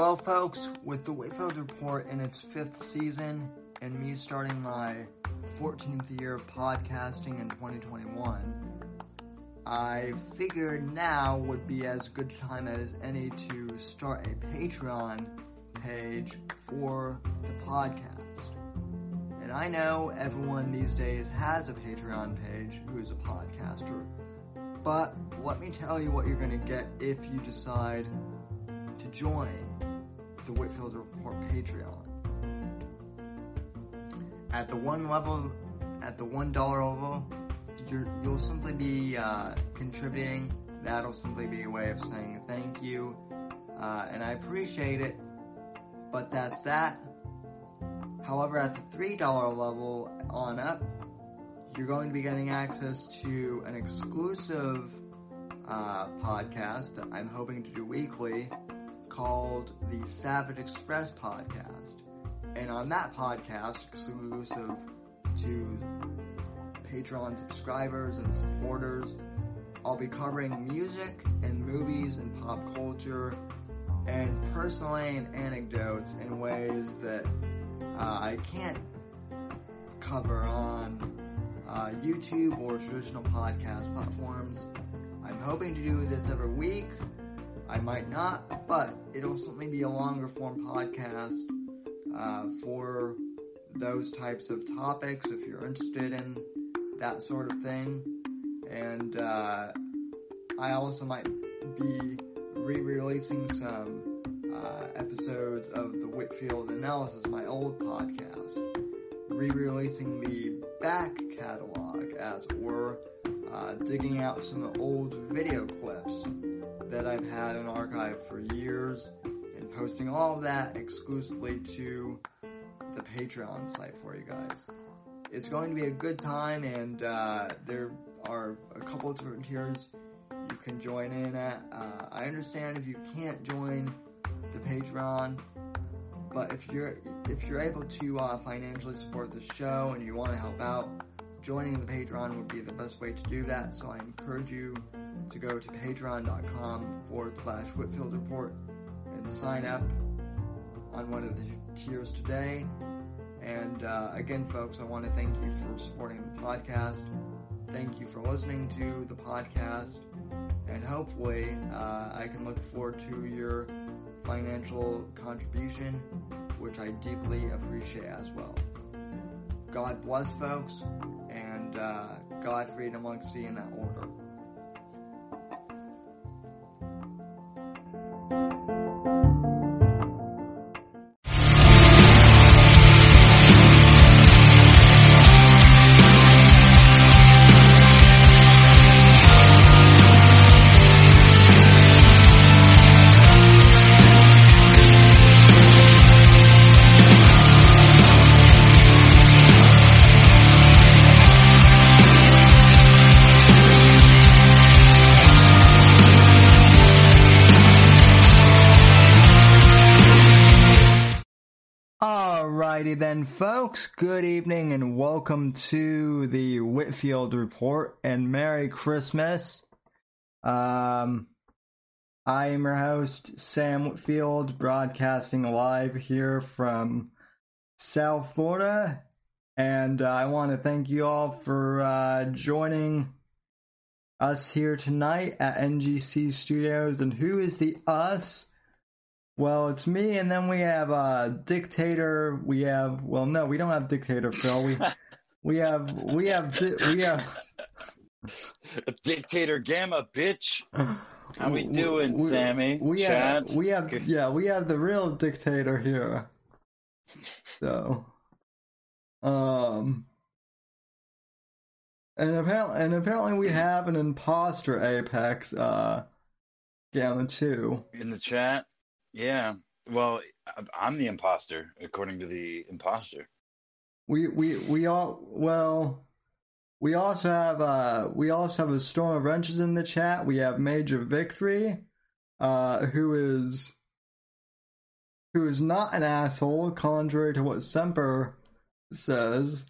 Well, folks, with the Whitfield Report in its fifth season and me starting my 14th year of podcasting in 2021, I figured now would be as good time as any to start a Patreon page for the podcast. And I know everyone these days has a Patreon page who is a podcaster, but let me tell you what you're going to get if you decide to join the Whitfield Report Patreon. At the one level, at the one dollar level, you will simply be uh, contributing. That'll simply be a way of saying thank you, uh, and I appreciate it. But that's that. However, at the three dollar level on up, you're going to be getting access to an exclusive uh, podcast that I'm hoping to do weekly called the Savage Express podcast. And on that podcast, exclusive to Patreon subscribers and supporters, I'll be covering music and movies and pop culture and personally and anecdotes in ways that uh, I can't cover on uh, YouTube or traditional podcast platforms. I'm hoping to do this every week. I might not, but it'll certainly be a longer form podcast uh, for those types of topics if you're interested in that sort of thing. And uh, I also might be re releasing some uh, episodes of the Whitfield Analysis, my old podcast, re releasing the back catalog, as it were, uh, digging out some old video clips that I've had in archive for years and posting all of that exclusively to the Patreon site for you guys. It's going to be a good time, and uh, there are a couple of different tiers you can join in at. Uh, I understand if you can't join the Patreon, but if you're if you're able to uh, financially support the show and you want to help out, joining the Patreon would be the best way to do that. So I encourage you to go to patreon.com forward slash Whitfield Report and sign up on one of the tiers today. And uh, again, folks, I want to thank you for supporting the podcast. Thank you for listening to the podcast. And hopefully, uh, I can look forward to your financial contribution, which I deeply appreciate as well. God bless, folks, and uh, God freedom see in that order. Alrighty then, folks. Good evening and welcome to the Whitfield Report and Merry Christmas. Um, I am your host, Sam Whitfield, broadcasting live here from South Florida. And uh, I want to thank you all for uh, joining us here tonight at NGC Studios. And who is the us? Well, it's me, and then we have uh, dictator. We have well, no, we don't have dictator Phil. We we have we have di- we have dictator Gamma, bitch. How we doing, we, Sammy? We Chad? have we have yeah, we have the real dictator here. So, um, and apparently, and apparently, we have an imposter Apex uh, Gamma too in the chat. Yeah. Well, I'm the imposter, according to the imposter. We we we all well. We also have uh we also have a storm of wrenches in the chat. We have Major Victory, uh, who is who is not an asshole, contrary to what Semper says.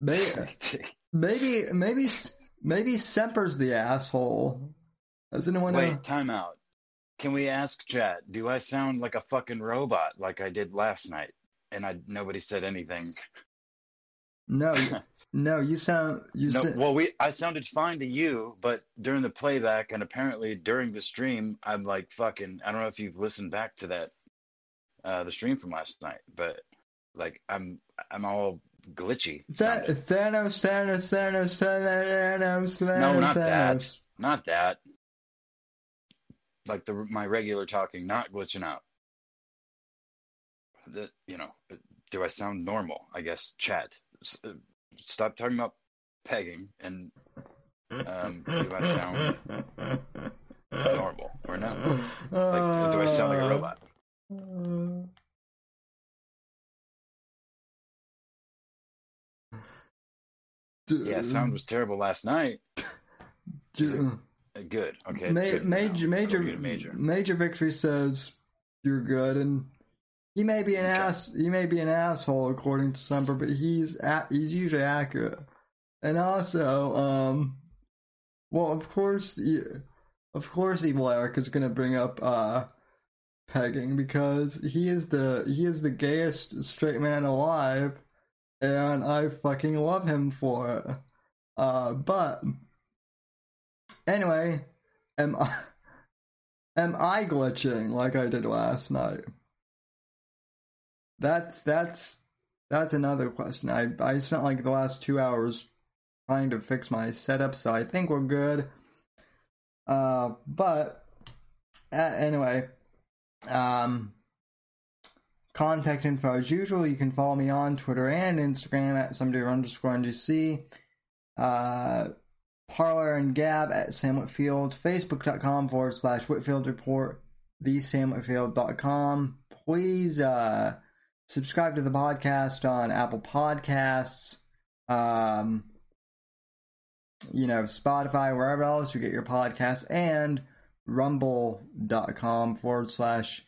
Maybe maybe maybe, maybe Semper's the asshole. Does anyone wait? Know? Time out. Can we ask chat? Do I sound like a fucking robot like I did last night? And I nobody said anything. No, no, you sound you No, sound well, we I sounded fine to you, but during the playback and apparently during the stream, I'm like fucking. I don't know if you've listened back to that, uh, the stream from last night, but like I'm I'm all glitchy. Tha- sounding. Thanos, Thanos, Thanos, Thanos, Thanos, No, not that. Not that. Like the my regular talking, not glitching out. That you know, do I sound normal? I guess. Chat. Uh, Stop talking about pegging and um, do I sound normal or not? Like, do I sound like a robot? Yeah, sound was terrible last night. Dude, Good. Okay. Ma- major, major, Go get a major. major victory says you're good, and he may be an Okay. ass. He may be an asshole according to some, but he's at, he's usually accurate. And also, um, well, of course, of course, Evil Eric is gonna bring up uh pegging because he is the he is the gayest straight man alive, and I fucking love him for it. Uh, but anyway, am I am I glitching like I did last night? That's that's that's another question. I I spent like the last two hours trying to fix my setup, so I think we're good. Uh, but uh, anyway, um, contact info as usual. You can follow me on Twitter and Instagram at somebody underscore NGC. Uh, Parler and Gab at Sam Whitfield, Facebook.com forward slash Whitfield Report, thesamwhitfield.com. Please uh, subscribe to the podcast on Apple Podcasts, um, you know, Spotify, wherever else you get your podcasts, and rumble.com forward slash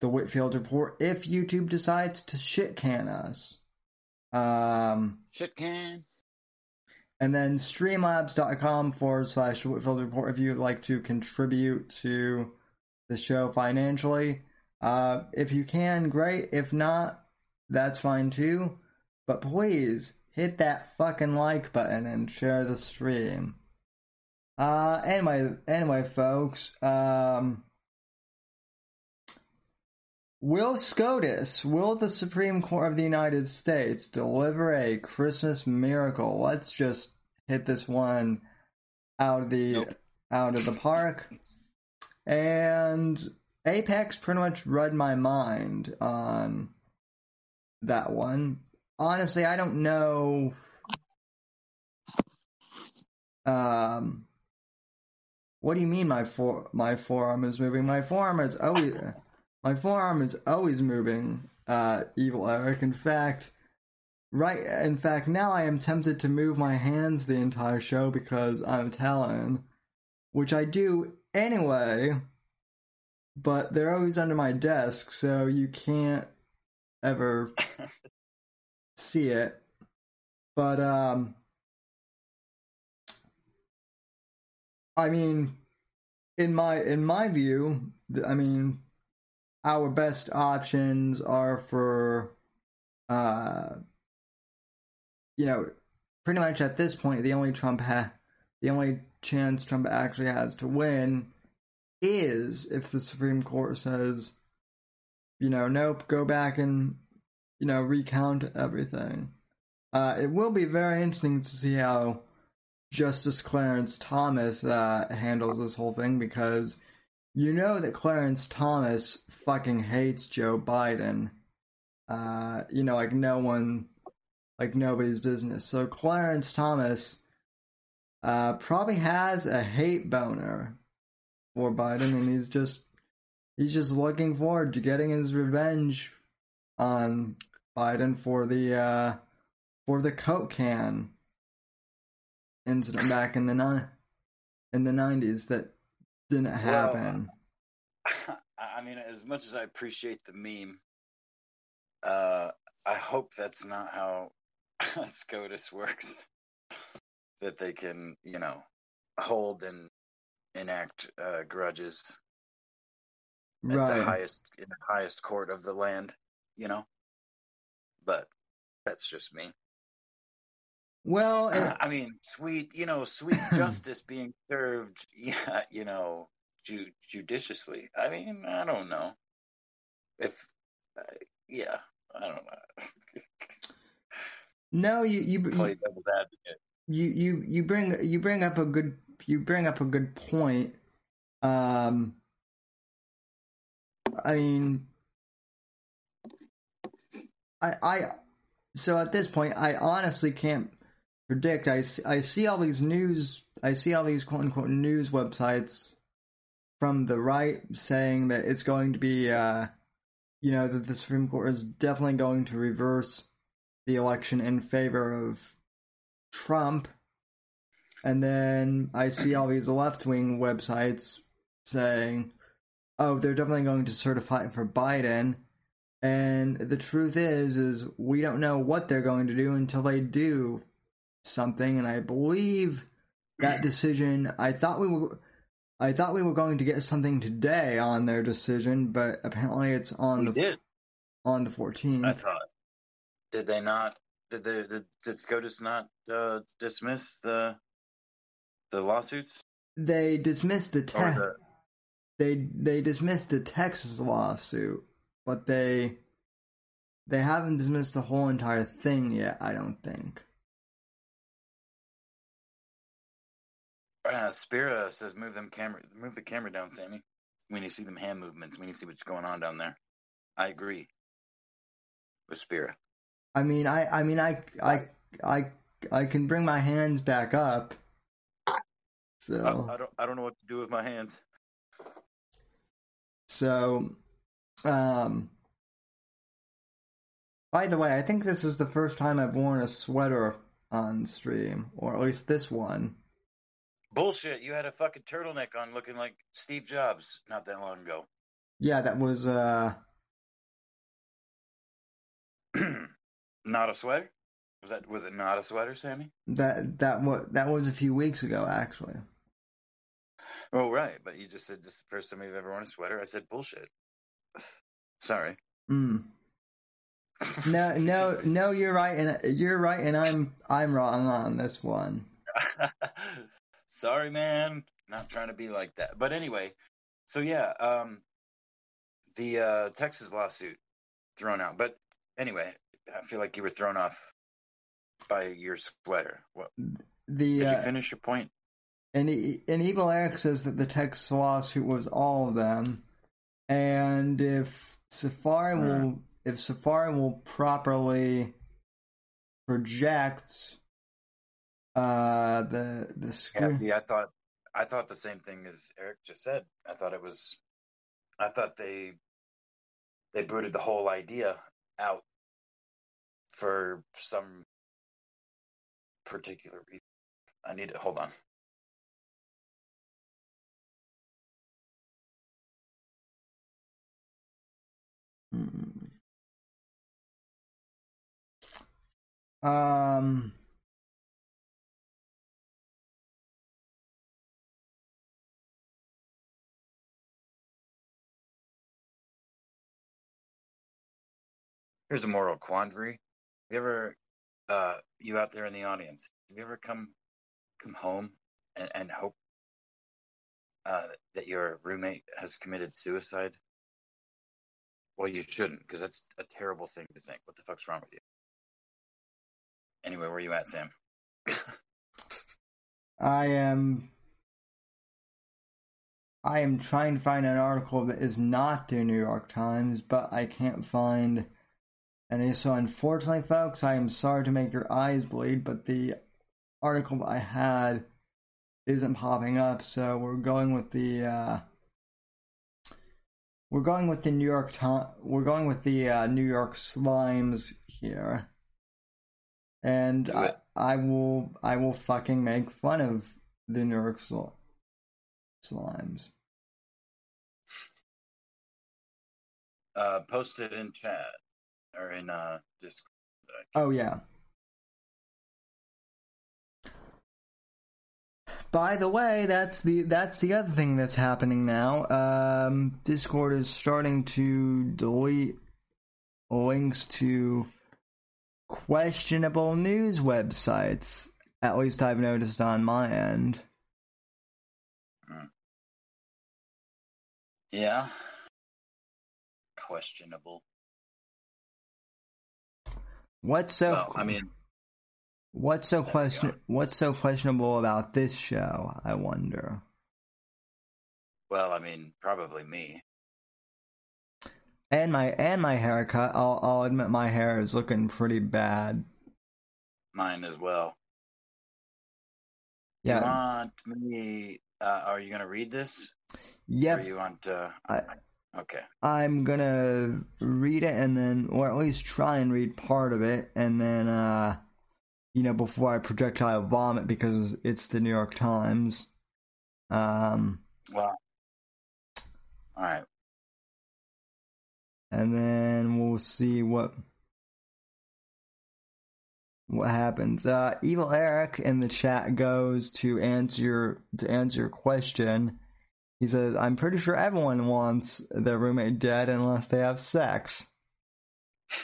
the Whitfield Report if YouTube decides to shit can us. Um, Shit can. And then streamlabs.com forward slash Whitfield Report if you'd like to contribute to the show financially. Uh, if you can, great. If not, that's fine too. But please hit that fucking like button and share the stream. Uh, anyway, anyway, folks, um, Will SCOTUS, will the Supreme Court of the United States deliver a Christmas miracle? Let's just hit this one out of the Nope. out of the park. And Apex pretty much read my mind on that one. Honestly, I don't know um what do you mean my for my forearm is moving? My forearm is always my forearm is always moving, uh, Evil Eric. In fact, right, in fact, now I am tempted to move my hands the entire show because I'm Talon, which I do anyway, but they're always under my desk, so you can't ever see it. But, um, I mean, in my in my view, I mean, our best options are for uh you know pretty much at this point the only trump ha- the only chance trump actually has to win is if the supreme court says you know nope go back and you know recount everything. Uh it will be very interesting to see how justice clarence thomas uh handles this whole thing because you know that Clarence Thomas fucking hates Joe Biden. Uh, you know, like no one, like nobody's business. So Clarence Thomas, uh, probably has a hate boner for Biden, and he's just, he's just looking forward to getting his revenge on Biden for the, uh, for the Coke can incident back in the ni- in the nineties that didn't happen. I mean, as much as I appreciate the meme, uh, I hope that's not how SCOTUS works. that they can, you know, hold and enact uh, grudges at the highest in the highest court of the land, you know. But that's just me. Well, I mean, sweet, you know, sweet justice being served, yeah, you know, ju- judiciously. I mean, I don't know if, uh, yeah, I don't know. no, you you Play devil's advocate. you you you bring you bring up a good you bring up a good point. Um, I mean, I I so at this point, I honestly can't predict. I see all these news. I see all these quote unquote news websites from the right saying that it's going to be, uh, you know, that the Supreme Court is definitely going to reverse the election in favor of Trump. And then I see all these left wing websites saying, oh, they're definitely going to certify for Biden. And the truth is, is we don't know what they're going to do until they do something. And I believe that decision, I thought we were, I thought we were going to get something today on their decision, but apparently it's on We the did. on the 14th. I thought. Did they not? Did the did, did SCOTUS not uh, dismiss the the lawsuits? they dismissed the Or te- the, they they dismissed the Texas lawsuit, but they they haven't dismissed the whole entire thing yet. I don't think. Uh, Spira says move them camera move the camera down, Sammy. We need to see them hand movements. We need to see what's going on down there. I agree with Spira. I mean, I I mean, I I I I can bring my hands back up. So I, I don't I don't know what to do with my hands. so um. By the way, I think this is the first time I've worn a sweater on stream, or at least this one. Bullshit! You had a fucking turtleneck on, looking like Steve Jobs not that long ago. Yeah, that was uh not a sweater? Was that was it not a sweater, Sammy? that that was that was a few weeks ago actually. Oh right, but you just said this is the first time you've ever worn a sweater. I said bullshit. Sorry. Mm. No, no, no. You're right, and you're right, and I'm I'm wrong on this one. Sorry, man. Not trying to be like that. But anyway, so yeah, um the uh Texas lawsuit thrown out. But anyway, I feel like you were thrown off by your sweater. What The did you uh, finish your point? and and Evil Eric says that the Texas lawsuit was all of them, and if Safari Hmm. will if Safari will properly project uh the the Yeah, screen. I thought I thought the same thing as Eric just said. I thought it was I thought they they booted the whole idea out for some particular reason. I need to hold on. Mm. Um. Here's a moral quandary. Have You ever uh you out there in the audience, have you ever come come home and, and hope uh that your roommate has committed suicide? Well, you shouldn't, because that's a terrible thing to think. What the fuck's wrong with you? Anyway, where are you at, Sam? I am I am trying to find an article that is not the New York Times, but I can't find any. So unfortunately, folks, I am sorry to make your eyes bleed, but the article I had isn't popping up. So we're going with the uh, we're going with the New York Times. We're going with the uh, New York Slimes here, and I. I will I will fucking make fun of the New York sl- Slimes. Uh, post it in chat or in uh Discord. Oh yeah. by the way, that's the that's the other thing that's happening now. Um, Discord is starting to delete links to questionable news websites. At least I've noticed on my end. Yeah. Questionable. What's so? Well, I mean, what's so question? What's so questionable about this show? I wonder. well, I mean, probably me. And my and my haircut. I'll I'll admit my hair is looking pretty bad. Mine as well. Yeah. Do you want me? Uh, are you gonna read this? Yeah. You want? Uh, I- okay. I'm gonna read it and then, or at least try and read part of it, and then, uh, you know, before I projectile vomit because it's the New York Times. Um, Well. All right. and then we'll see what what happens. Uh, Evil Eric in the chat goes to answer to answer your question. He says, "I'm pretty sure everyone wants their roommate dead unless they have sex."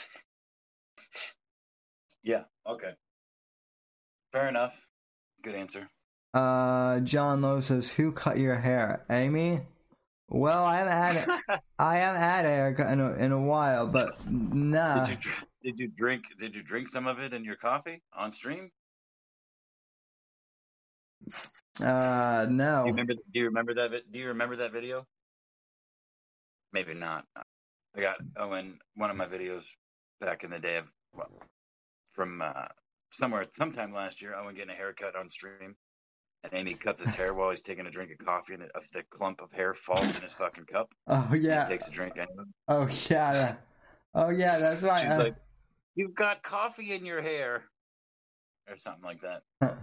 Yeah. Okay. Fair enough. Good answer. Uh, John Lowe says, "Who cut your hair, Amy?" Well, I haven't had it. I haven't had a haircut in a, in a while, but nah. Did you did you drink did you drink some of it in your coffee on stream? Uh, Do no. you remember? Do you remember that? Do you remember that video? Maybe not. I got Owen one of my videos back in the day of well, from uh, somewhere sometime last year. Owen getting a haircut on stream, and Amy cuts his hair while he's taking a drink of coffee, and a thick clump of hair falls in his fucking cup. Oh yeah. he takes a drink anyway. Oh yeah. Oh yeah. That's right. She's Uh, like, "You've got coffee in your hair," or something like that.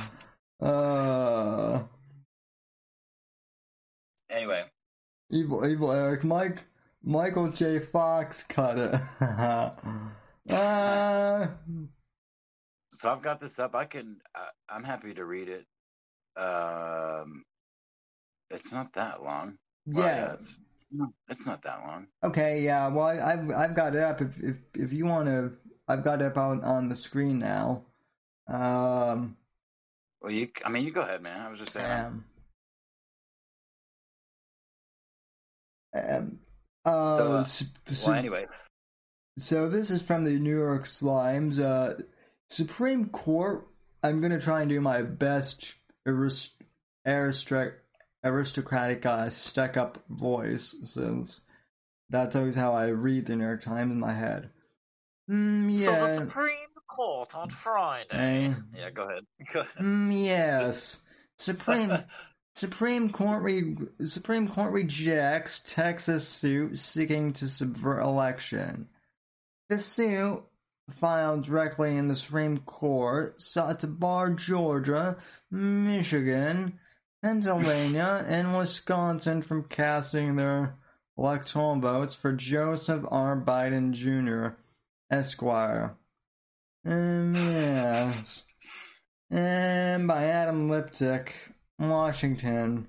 uh, Anyway, evil, evil Eric, Mike, Michael J. Fox cut it. uh, so I've got this up. I can. Uh, I'm happy to read it. Um, it's not that long. Well, yeah. it's, no, it's not that long. Okay, yeah. Well, I, I've I've got it up. If if if you want to, I've got it up on on the screen now. Um. Well, you. I mean, you go ahead, man. I was just saying. Um. um uh, So, uh, s- so, well, anyway, so this is from the New York Slimes. Uh, Supreme Court. I'm gonna try and do my best arist- aristocratic aristocratic uh, stuck up voice since that's always how I read the New York Times in my head. Mm, so the yeah. Supreme Court on Friday. Yeah, go ahead. Go ahead. Mm, yes. Supreme Supreme Court re- Supreme Court rejects Texas suit seeking to subvert election. The suit, filed directly in the Supreme Court, sought to bar Georgia, Michigan, Pennsylvania, and Wisconsin from casting their electoral votes for Joseph R. Biden Jr., Esquire. Um, yes. And by Adam Liptak, Washington.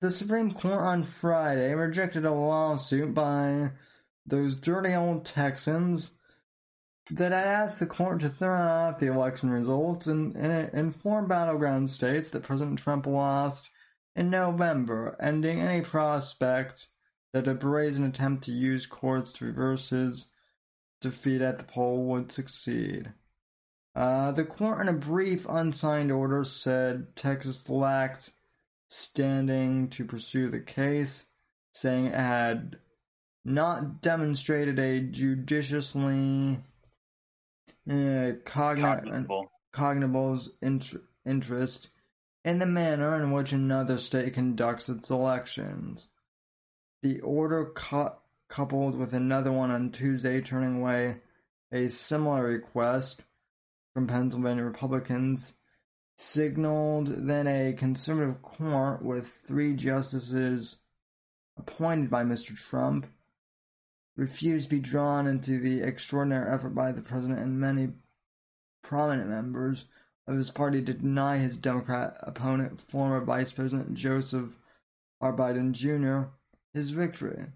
The Supreme Court on Friday rejected a lawsuit by those dirty old Texans that asked the court to throw out the election results in and inform battleground states that President Trump lost in November, ending any prospect that a brazen attempt to use courts to reverse his defeat at the poll would succeed. Uh, the court, in a brief unsigned order, said Texas lacked standing to pursue the case, saying it had not demonstrated a judiciously uh, cogni- Cognizable. cognible's int- interest in the manner in which another state conducts its elections. The order cu- coupled with another one on Tuesday turning away a similar request from Pennsylvania Republicans signaled that a conservative court with three justices appointed by Mr. Trump refused to be drawn into the extraordinary effort by the president and many prominent members of his party to deny his Democrat opponent, former Vice President Joseph R. Biden Jr., his victory.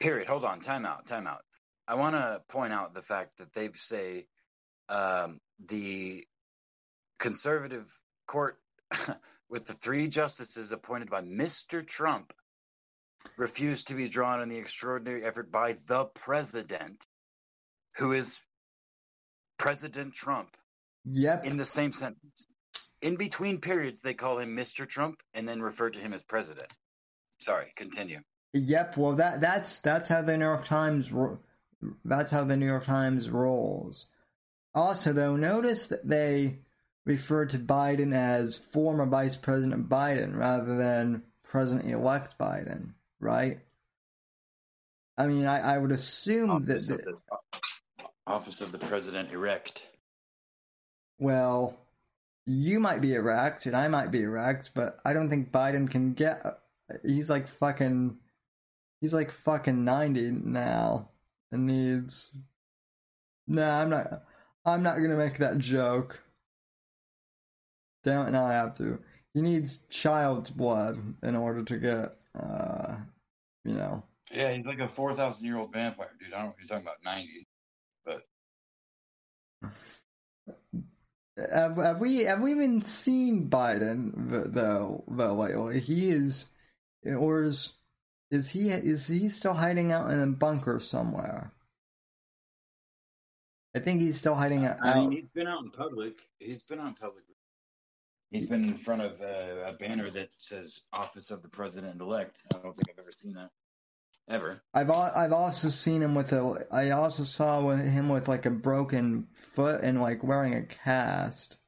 Period. Hold on. Time out. Time out. I want to point out the fact that they say um, the conservative court with the three justices appointed by Mr. Trump refused to be drawn in the extraordinary effort by the president, who is President Trump. Yep. In the same sentence. In between periods, they call him Mr. Trump and then refer to him as president. Sorry, continue. Yep. Well, that that's that's how the New York Times that's how the New York Times rolls. Also, though, notice that they refer to Biden as former Vice President Biden rather than President elect Biden, right? I mean, I, I would assume office that. The, the, office of the President erect. Well, you might be erect and I might be erect, but I don't think Biden can get. He's like fucking. He's like fucking 90 now and needs. Nah, I'm not. I'm not gonna make that joke. Damn it, now I have to. He needs child's blood in order to get, uh, you know. Yeah, he's like a 4,000 year old vampire, dude. I don't know what you're talking about, 90. But. Have, have we have we even seen Biden though though lately? He is, or is is he is he still hiding out in a bunker somewhere? I think he's still hiding out. I mean, he's been out in public. He's been out in public. He's been in front of a, a banner that says "Office of the President Elect." I don't think I've ever seen that ever. I've I've also seen him with a. I also saw him with like a broken foot and like wearing a cast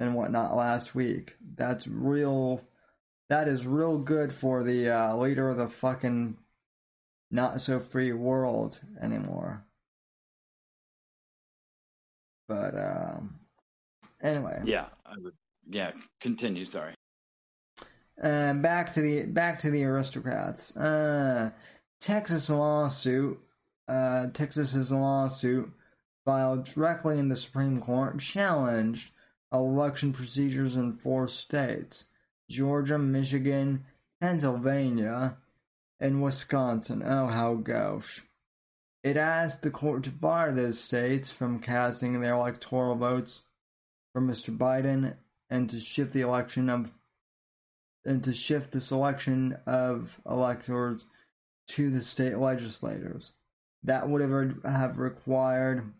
and whatnot last week. That's real. That is real good for the uh, leader of the fucking not so free world anymore. But um, anyway. Yeah, I would. Yeah, continue. Sorry. Uh, back to the back to the aristocrats. Uh, Texas lawsuit. Uh, Texas's lawsuit filed directly in the Supreme Court challenged election procedures in four states: Georgia, Michigan, Pennsylvania, and Wisconsin. Oh, how gauche! It asked the court to bar those states from casting their electoral votes for Mr. Biden and to shift the election of and to shift the selection of electors to the state legislators. That would have, required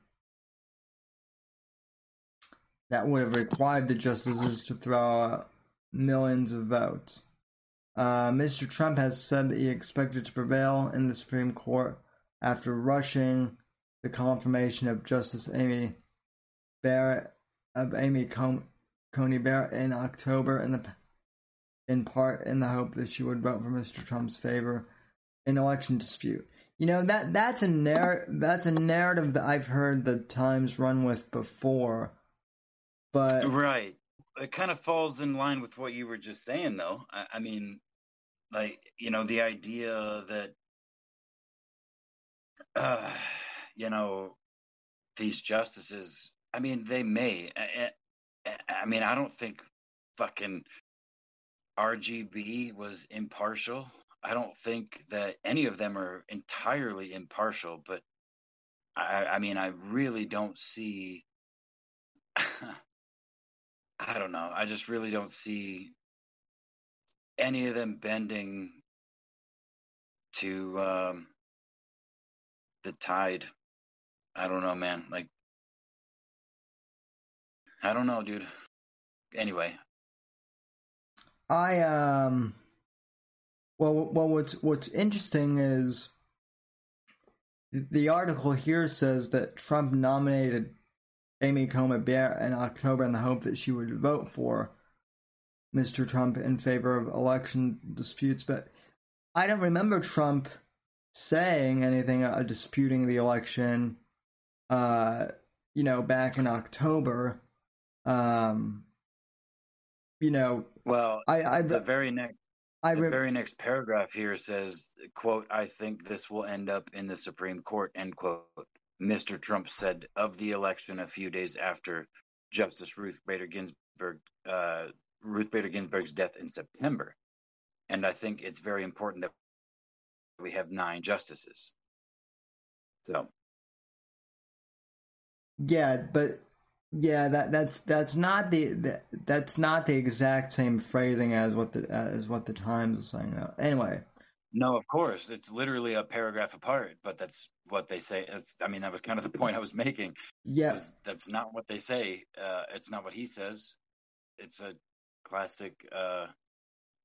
that would have required the justices to throw out millions of votes. Uh, Mr. Trump has said that he expected to prevail in the Supreme Court after rushing the confirmation of Justice Amy Barrett of Amy Coney Barrett in October in the in part in the hope that she would vote for Mr. Trump's favor in election dispute. You know that that's a narr- that's a narrative that I've heard the Times run with before, but right, it kind of falls in line with what you were just saying, though. I, I mean, like you know, the idea that uh, you know these justices. I mean, they may. I, I mean, I don't think fucking RBG was impartial. I don't think that any of them are entirely impartial, but I, I mean, I really don't see. I don't know. I just really don't see any of them bending to um, the tide. I don't know, man. Like, I don't know, dude. Anyway, I um well well what's what's interesting is the article here says that Trump nominated Amy Coney Barrett in October in the hope that she would vote for Mr. Trump in favor of election disputes, but I don't remember Trump saying anything uh, disputing the election uh you know back in October um you know well, I, I the very next I the very next paragraph here says, "quote I think this will end up in the Supreme Court." End quote. Mr. Trump said of the election a few days after Justice Ruth Bader Ginsburg, uh, Ruth Bader Ginsburg's death in September, and I think it's very important that we have nine justices. So, yeah, but yeah, that that's that's not the that, that's not the exact same phrasing as what the as what the Times is saying. Now, anyway. No, of course, it's literally a paragraph apart, but that's what they say. It's, I mean, that was kind of the point I was making. Yes, that's not what they say. Uh, it's not what he says. It's a classic uh,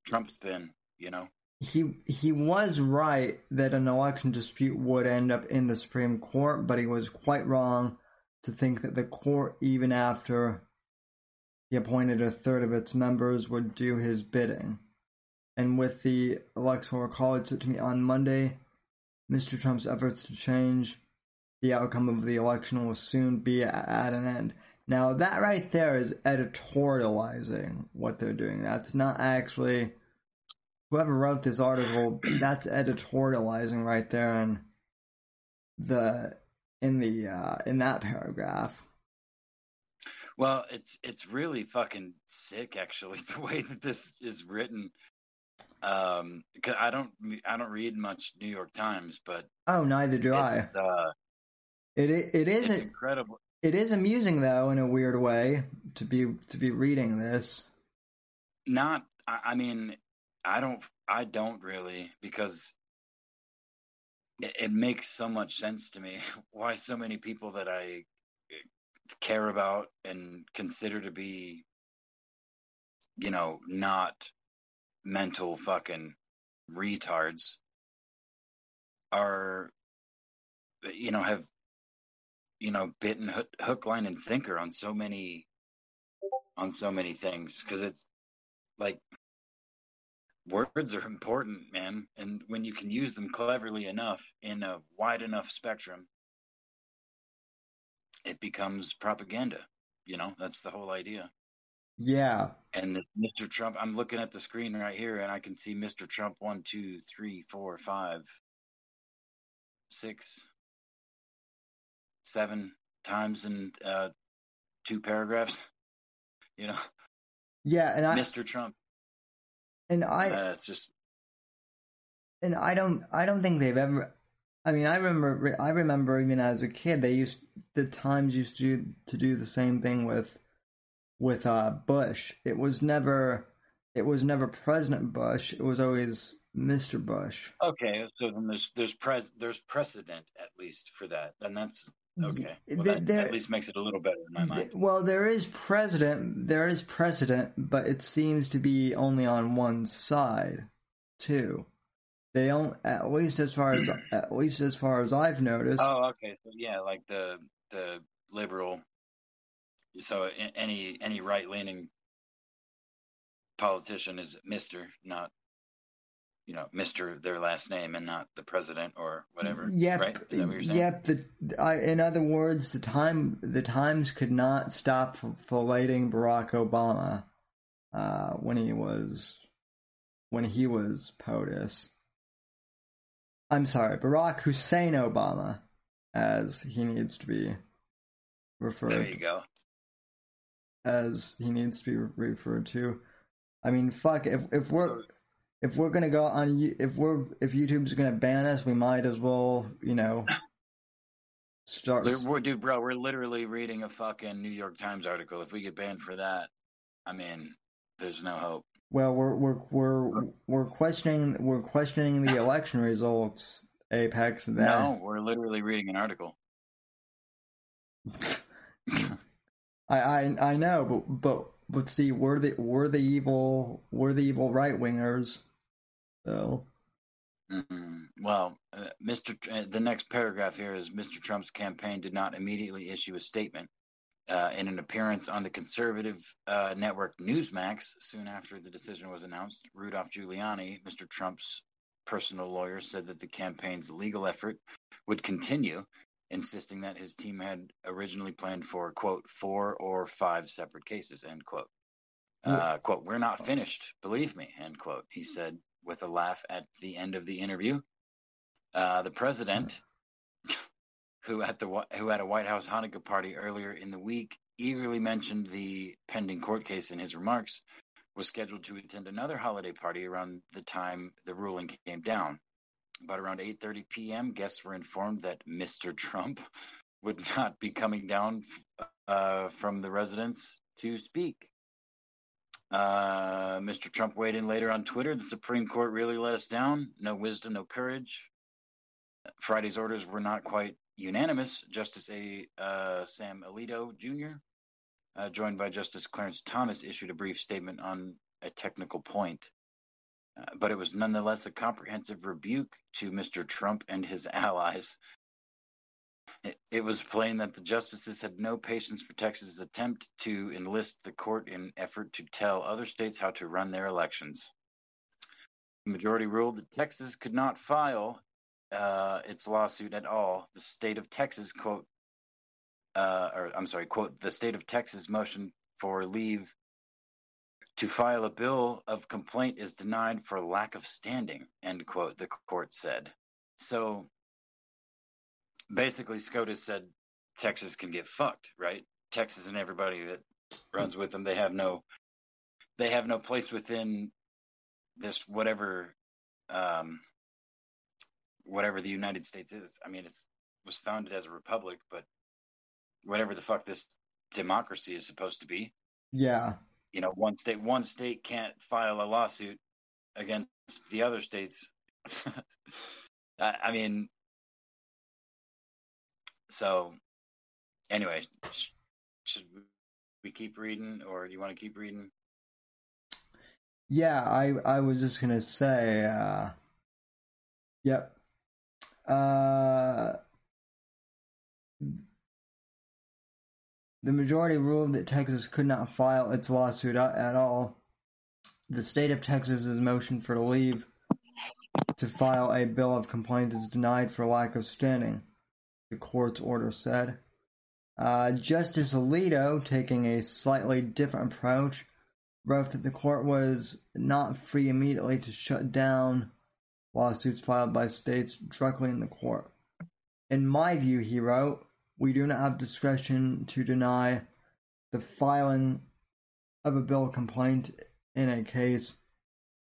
Trump spin, you know. He he was right that an election dispute would end up in the Supreme Court, but he was quite wrong to think that the court, even after he appointed a third of its members, would do his bidding. And with the Electoral College to me on Monday, Mr. Trump's efforts to change the outcome of the election will soon be at an end. Now, that right there is editorializing what they're doing. That's not actually whoever wrote this article. That's editorializing right there in the in the uh, in that paragraph. Well, it's it's really fucking sick, actually, the way that this is written. Um, cause I don't I don't read much New York Times, but oh, neither do I. Uh, it it is it's incredible. It is amusing though, in a weird way, to be to be reading this. Not, I, I mean, I don't, I don't really because it, it makes so much sense to me why so many people that I eh, care about and consider to be, you know, not mental fucking retards are, eh, you know, have you know, bitten hook, hook, line, and sinker on so many, on so many things. Because it's like words are important, man, and when you can use them cleverly enough in a wide enough spectrum, it becomes propaganda. You know, that's the whole idea. Yeah. And Mr. Trump, I'm looking at the screen right here, and I can see Mr. Trump one, two, three, four, five, six, seven times in uh, two paragraphs. You know. Yeah, and I, Mr. Trump. And I, uh, it's just. And I don't, I don't think they've ever. I mean, I remember, I remember even as a kid, they used the Times used to do, to do the same thing with, with uh, Bush. It was never, it was never President Bush. It was always Mr. Bush. Okay, so then there's there's pres there's precedent at least for that, and that's Mm-hmm. Okay, well, that there, at least makes it a little better in my mind. Well, there is precedent. There is precedent, but it seems to be only on one side, too. They don't, at least as far as at least as far as I've noticed. Oh, okay. So yeah, like the the liberal. So any any right leaning politician is Mister, not you know, Mister their last name and not the president or whatever. Yep. Right? What? Yep. The, I, in other words, the time the Times could not stop filleting Barack Obama uh, when he was when he was POTUS. I'm sorry, Barack Hussein Obama, as he needs to be referred. There you go. As he needs to be referred to. I mean, fuck. If if we're so, if we're gonna go on if we're if YouTube's gonna ban us, we might as well, you know, start. We're, dude, bro, we're literally reading a fucking New York Times article. If we get banned for that, I mean, there's no hope. Well, we're we're we're we're questioning we're questioning the election results. Apex. That no, we're literally reading an article. I I I know, but but but see, we're the we're the evil we're the evil right wingers so, mm-hmm. well, uh, Mr. Tr- uh, the next paragraph here is Mr. Trump's campaign did not immediately issue a statement. Uh, in an appearance on the conservative uh, network Newsmax soon after the decision was announced, Rudolph Giuliani, Mr. Trump's personal lawyer, said that the campaign's legal effort would continue, insisting that his team had originally planned for, quote, four or five separate cases, end quote. Uh, quote, we're not finished, believe me, end quote, he said with a laugh at the end of the interview. Uh, the president, who at the who had a White House Hanukkah party earlier in the week, eagerly mentioned the pending court case in his remarks, was scheduled to attend another holiday party around the time the ruling came down. But around 8:30 p.m., guests were informed that Mr. Trump would not be coming down uh, from the residence to speak. Uh, Mr. Trump weighed in later on Twitter. The Supreme Court really let us down. No wisdom, no courage. Friday's orders were not quite unanimous. Justice A. Uh, Sam Alito Jr., uh, joined by Justice Clarence Thomas, issued a brief statement on a technical point. Uh, but it was nonetheless a comprehensive rebuke to Mr. Trump and his allies it was plain that the justices had no patience for Texas' attempt to enlist the court in effort to tell other states how to run their elections. The majority ruled that Texas could not file uh, its lawsuit at all. The state of Texas, quote, uh, or I'm sorry, quote, the state of Texas motion for leave to file a bill of complaint is denied for lack of standing, end quote, the court said. So basically SCOTUS said Texas can get fucked, right? Texas and everybody that runs with them, they have no they have no place within this whatever um whatever the United States is. I mean it's was founded as a republic, but whatever the fuck this democracy is supposed to be. Yeah. You know, one state one state can't file a lawsuit against the other states. I mean, so, anyway, should we keep reading, or do you want to keep reading? Yeah, I I was just gonna say, uh, yep. Uh, the majority ruled that Texas could not file its lawsuit at all. The state of Texas's motion for leave to file a bill of complaint is denied for lack of standing the court's order said. Uh, Justice Alito, taking a slightly different approach, wrote that the court was not free immediately to shut down lawsuits filed by states directly in the court. In my view, he wrote, we do not have discretion to deny the filing of a bill complaint in a case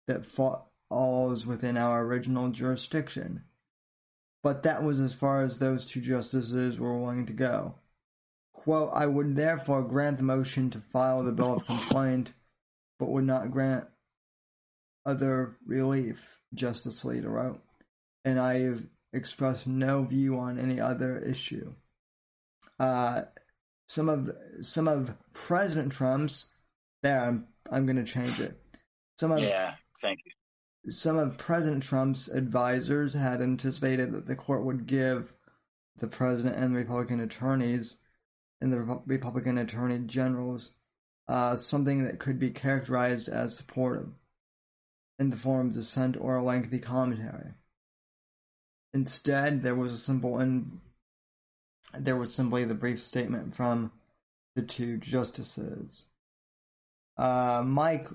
that falls within our original jurisdiction but that was as far as those two justices were willing to go. Quote, I would therefore grant the motion to file the bill of complaint, but would not grant other relief, Justice Alito wrote, and I have expressed no view on any other issue. Uh, some of some of President Trump's there, I'm I'm going to change it. Some of yeah, thank you some of President Trump's advisors had anticipated that the court would give the president and Republican attorneys and the Republican attorney generals uh, something that could be characterized as supportive in the form of dissent or a lengthy commentary. Instead, there was a simple and there was simply the brief statement from the two justices. Uh, Mike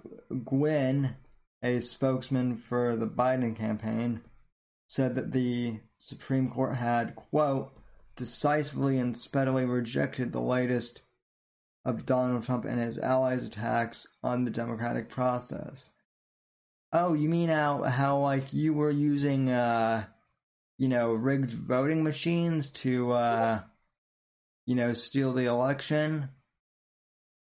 Gwin a spokesman for the Biden campaign, said that the Supreme Court had, quote, decisively and speedily rejected the latest of Donald Trump and his allies' attacks on the democratic process. Oh, you mean how, how like, you were using, uh, you know, rigged voting machines to, uh, you know, steal the election?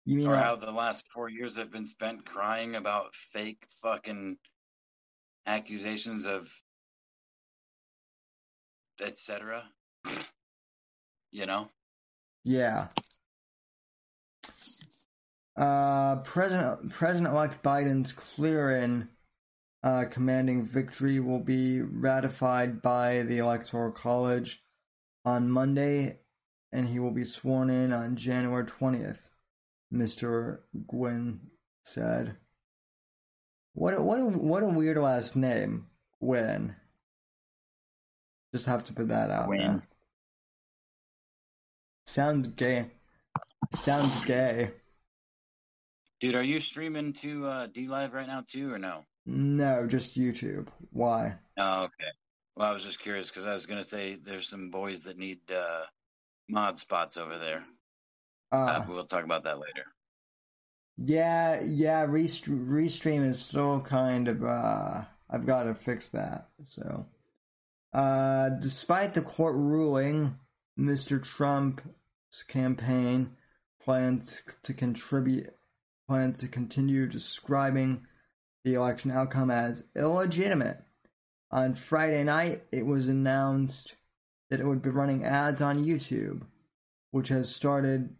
You mean or how the last four years have been spent crying about fake fucking accusations of etc. you know? Yeah. Uh, President President-elect Biden's clear in uh, commanding victory will be ratified by the Electoral College on Monday, and he will be sworn in on January twentieth. Mr. Gwin said. What a, what a, what a weird last name, Gwin. Just have to put that out Gwin. there. Sounds gay. Sounds gay. Dude, are you streaming to uh, DLive right now too, or no? No, just YouTube. Why? Oh, okay. Well, I was just curious because I was gonna say there's some boys that need uh, mod spots over there. Uh, we'll talk about that later. Yeah, yeah. Rest- restream is still kind of. Uh, I've got to fix that. So, uh, despite the court ruling, Mr. Trump's campaign plans to contribute, plans to continue describing the election outcome as illegitimate. On Friday night, it was announced that it would be running ads on YouTube, which has started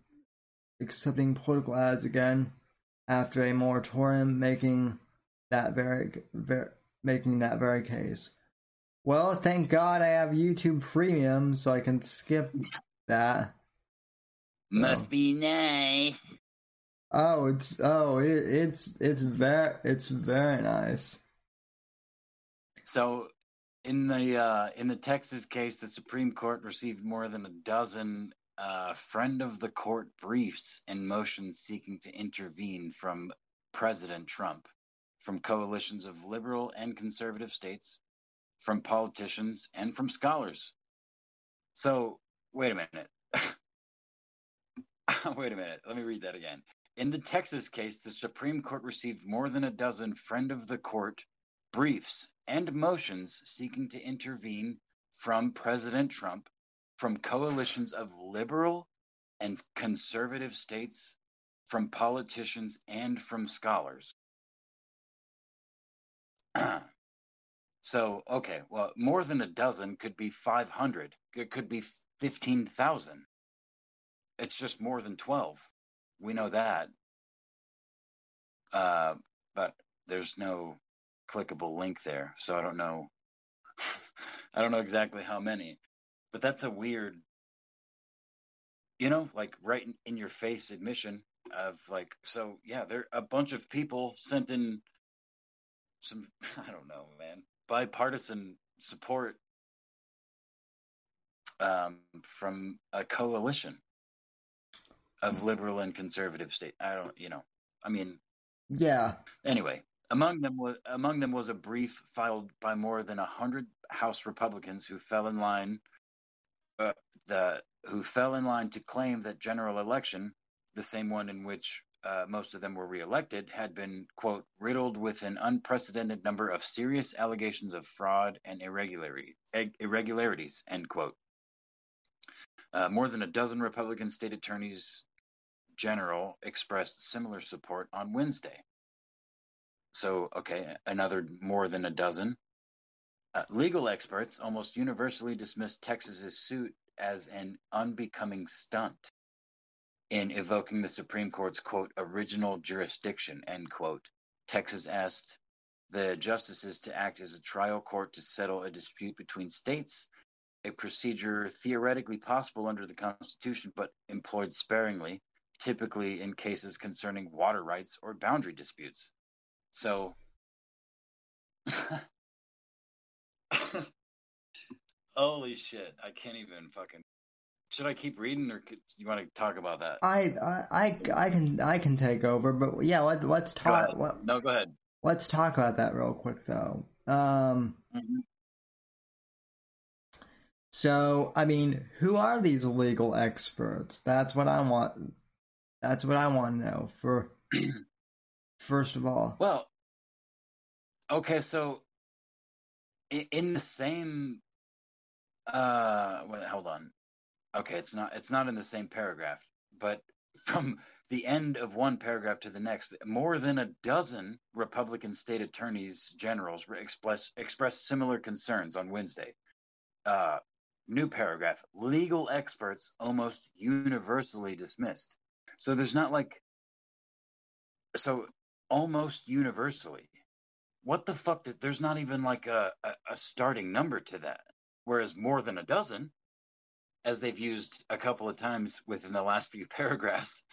accepting political ads again after a moratorium making that very, very making that very case. Well, thank God I have YouTube Premium, so I can skip that. Must so. be nice. Oh, it's oh, it, it's it's very it's very nice. So, in the uh, in the Texas case, the Supreme Court received more than a dozen uh, friend of the court briefs and motions seeking to intervene from President Trump, from coalitions of liberal and conservative states, from politicians, and from scholars. So, wait a minute. wait a minute. Let me read that again. In the Texas case, the Supreme Court received more than a dozen friend of the court briefs and motions seeking to intervene from President Trump from coalitions of liberal and conservative states, from politicians, and from scholars. so, okay, well, more than a dozen could be 500, it could be 15,000. It's just more than 12. We know that. Uh, but there's no clickable link there, so I don't know. I don't know exactly how many, but that's a weird, you know, like right in, in your face admission of like, so yeah, there a bunch of people sent in some, I don't know, man, bipartisan support um, from a coalition of liberal and conservative state. I don't, you know, I mean, yeah. Anyway, among them was among them was a brief filed by more than a hundred House Republicans who fell in line, uh, the who fell in line to claim that general election, the same one in which uh, most of them were reelected, had been quote riddled with an unprecedented number of serious allegations of fraud and irregularity, irregularities. End quote. Uh, more than a dozen Republican state attorneys general expressed similar support on Wednesday. So, okay, another more than a dozen. Uh, legal experts almost universally dismissed Texas's suit as an unbecoming stunt in evoking the Supreme Court's quote original jurisdiction end quote. Texas asked the justices to act as a trial court to settle a dispute between states, a procedure theoretically possible under the Constitution but employed sparingly typically in cases concerning water rights or boundary disputes. So, holy shit, I can't even fucking. Should I keep reading, or could, you want to talk about that? I, I, I can, I can take over, but yeah, let, let's talk. No, go ahead. Let's talk about that real quick, though. Um, mm-hmm. So, I mean, who are these legal experts? That's what I want. That's what I want to know. For first of all, well, okay, so in, the same, uh, wait, hold on. Okay, it's not it's not in the same paragraph, but from the end of one paragraph to the next, more than a dozen Republican state attorneys generals express expressed similar concerns on Wednesday. Uh, new paragraph: legal experts almost universally dismissed. So there's not like so almost universally. What the fuck? Did, there's not even like a, a, a starting number to that. Whereas more than a dozen, as they've used a couple of times within the last few paragraphs,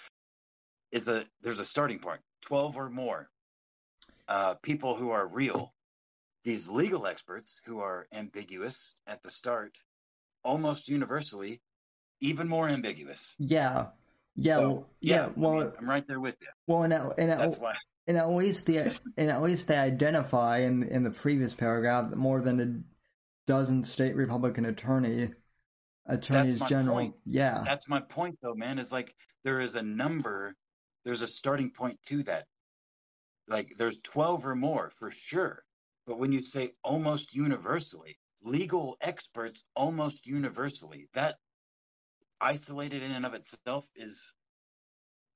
is that there's a starting point. Twelve or more uh, people who are real. These legal experts who are ambiguous at the start, almost universally, even more ambiguous. Yeah, yeah, so, well, yeah, yeah. Well, I am right there with you. Well, and, and at, that's why. And at least the and at least they identify in in the previous paragraph that more than a dozen state Republican attorney attorneys general. point. Yeah, That's my point, though, man. Is like there is a number, there's a starting point to that. Like there's 12 or more for sure. But when you say almost universally, legal experts almost universally, that isolated in and of itself is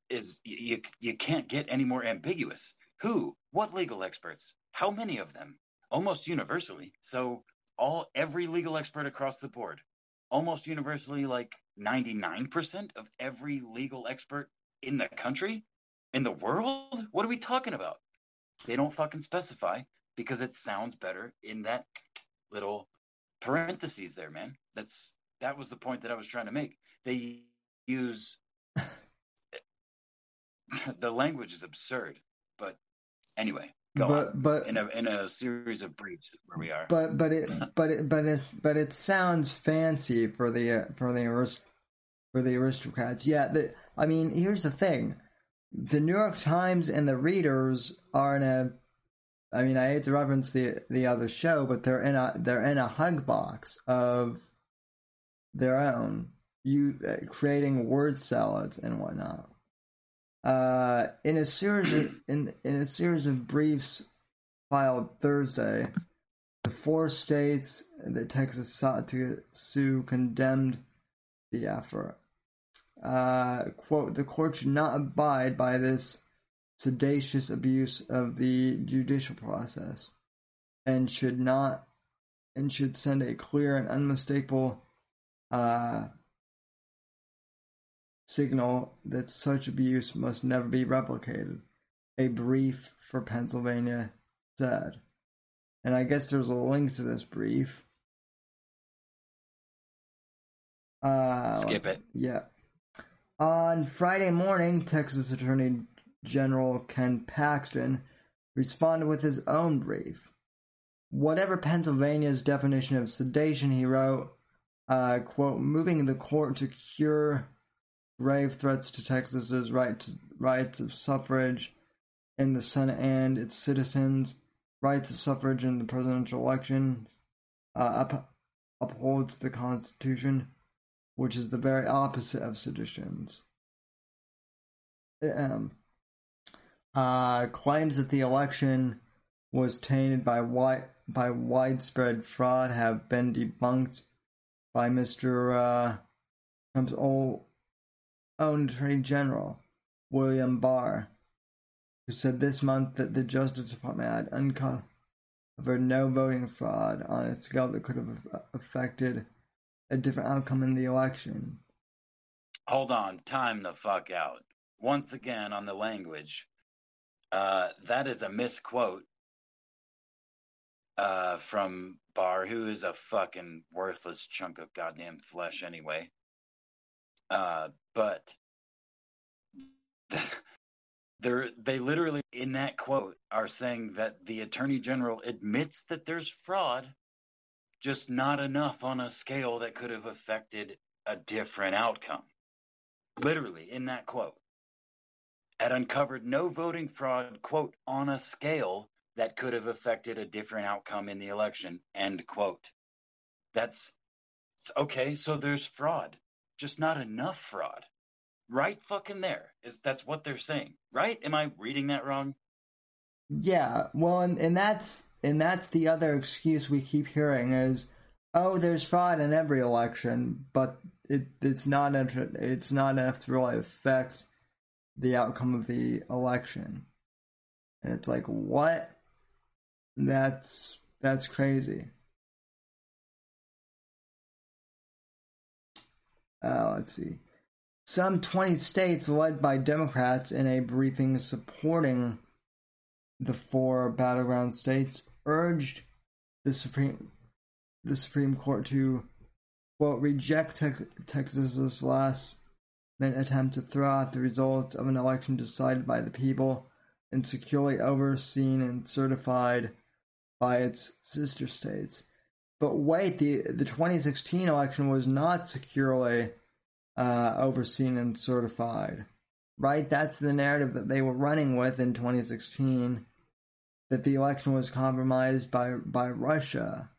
is you you can't get any more ambiguous. Who? What legal experts? How many of them? Almost universally. So all every legal expert across the board, almost universally, like ninety nine percent of every legal expert in the country, in the world. What are we talking about? They don't fucking specify because it sounds better in that little parentheses there, man. That's that was the point that I was trying to make. They use the language is absurd, but anyway, go but on. but In a in a series of briefs where we are. but but it but it but it's but it sounds fancy for the uh, for the arist- for the aristocrats. Yeah, the, I mean, here's the thing: the New York Times and the readers are in a. I mean, I hate to reference the the other show, but they're in a they're in a hug box of their own, you uh, creating word salads and whatnot. Uh, in a series of, in in a series of briefs filed Thursday, the four states that Texas sought to sue condemned the effort. Uh, quote, the court should not abide by this sedacious abuse of the judicial process and should not and should send a clear and unmistakable uh, signal that such abuse must never be replicated. A brief for Pennsylvania said. And I guess there's a link to this brief. Uh, Skip it. Yeah. On Friday morning, Texas Attorney General Ken Paxton responded with his own brief. Whatever Pennsylvania's definition of sedation, he wrote, uh, quote, moving the court to cure grave threats to Texas's right to, rights of suffrage in the Senate and its citizens, rights of suffrage in the presidential election, uh, up, upholds the Constitution, which is the very opposite of seditions. Um, uh, claims that the election was tainted by wi- by widespread fraud have been debunked by Mr. Uh, old own Attorney General, William Barr, who said this month that the Justice Department had uncovered no voting fraud on a scale that could have affected a different outcome in the election. Hold on, time the fuck out. Once again on the language. Uh, that is a misquote uh, from Barr, who is a fucking worthless chunk of goddamn flesh anyway. Uh, but they're they literally in that quote are saying that the attorney general admits that there's fraud, just not enough on a scale that could have affected a different outcome. Literally in that quote. Had uncovered no voting fraud, quote, on a scale that could have affected a different outcome in the election, end quote. That's okay, so there's fraud, just not enough fraud. Right fucking there is that's what they're saying. Right? Am I reading that wrong? Yeah, well, and, and that's and that's the other excuse we keep hearing is, oh, there's fraud in every election, but it it's not it's not enough to really affect the outcome of the election. And it's like, what? That's that's crazy. Uh, let's see. Some 20 states, led by Democrats, in a briefing supporting the four battleground states, urged the Supreme the Supreme Court to quote reject te- Texas's last minute attempt to throw out the results of an election decided by the people and securely overseen and certified by its sister states. But wait, the the 2016 election was not securely uh, overseen and certified. Right? That's the narrative that they were running with in 2016 that the election was compromised by by Russia.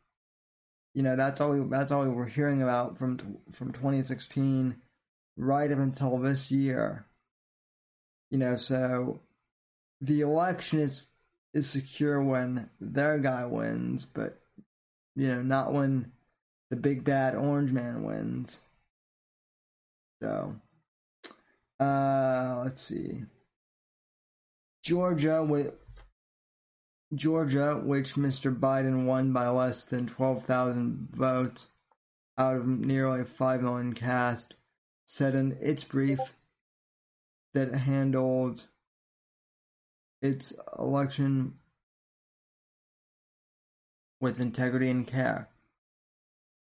you know that's all we, that's all we were hearing about from from 2016 right up until this year. You know, so the election is is secure when their guy wins, but you know, not when the big bad orange man wins. So, uh, let's see. Georgia with Georgia, which Mr. Biden won by less than 12,000 votes out of nearly 5 million cast, said in its brief that handled its election with integrity and care.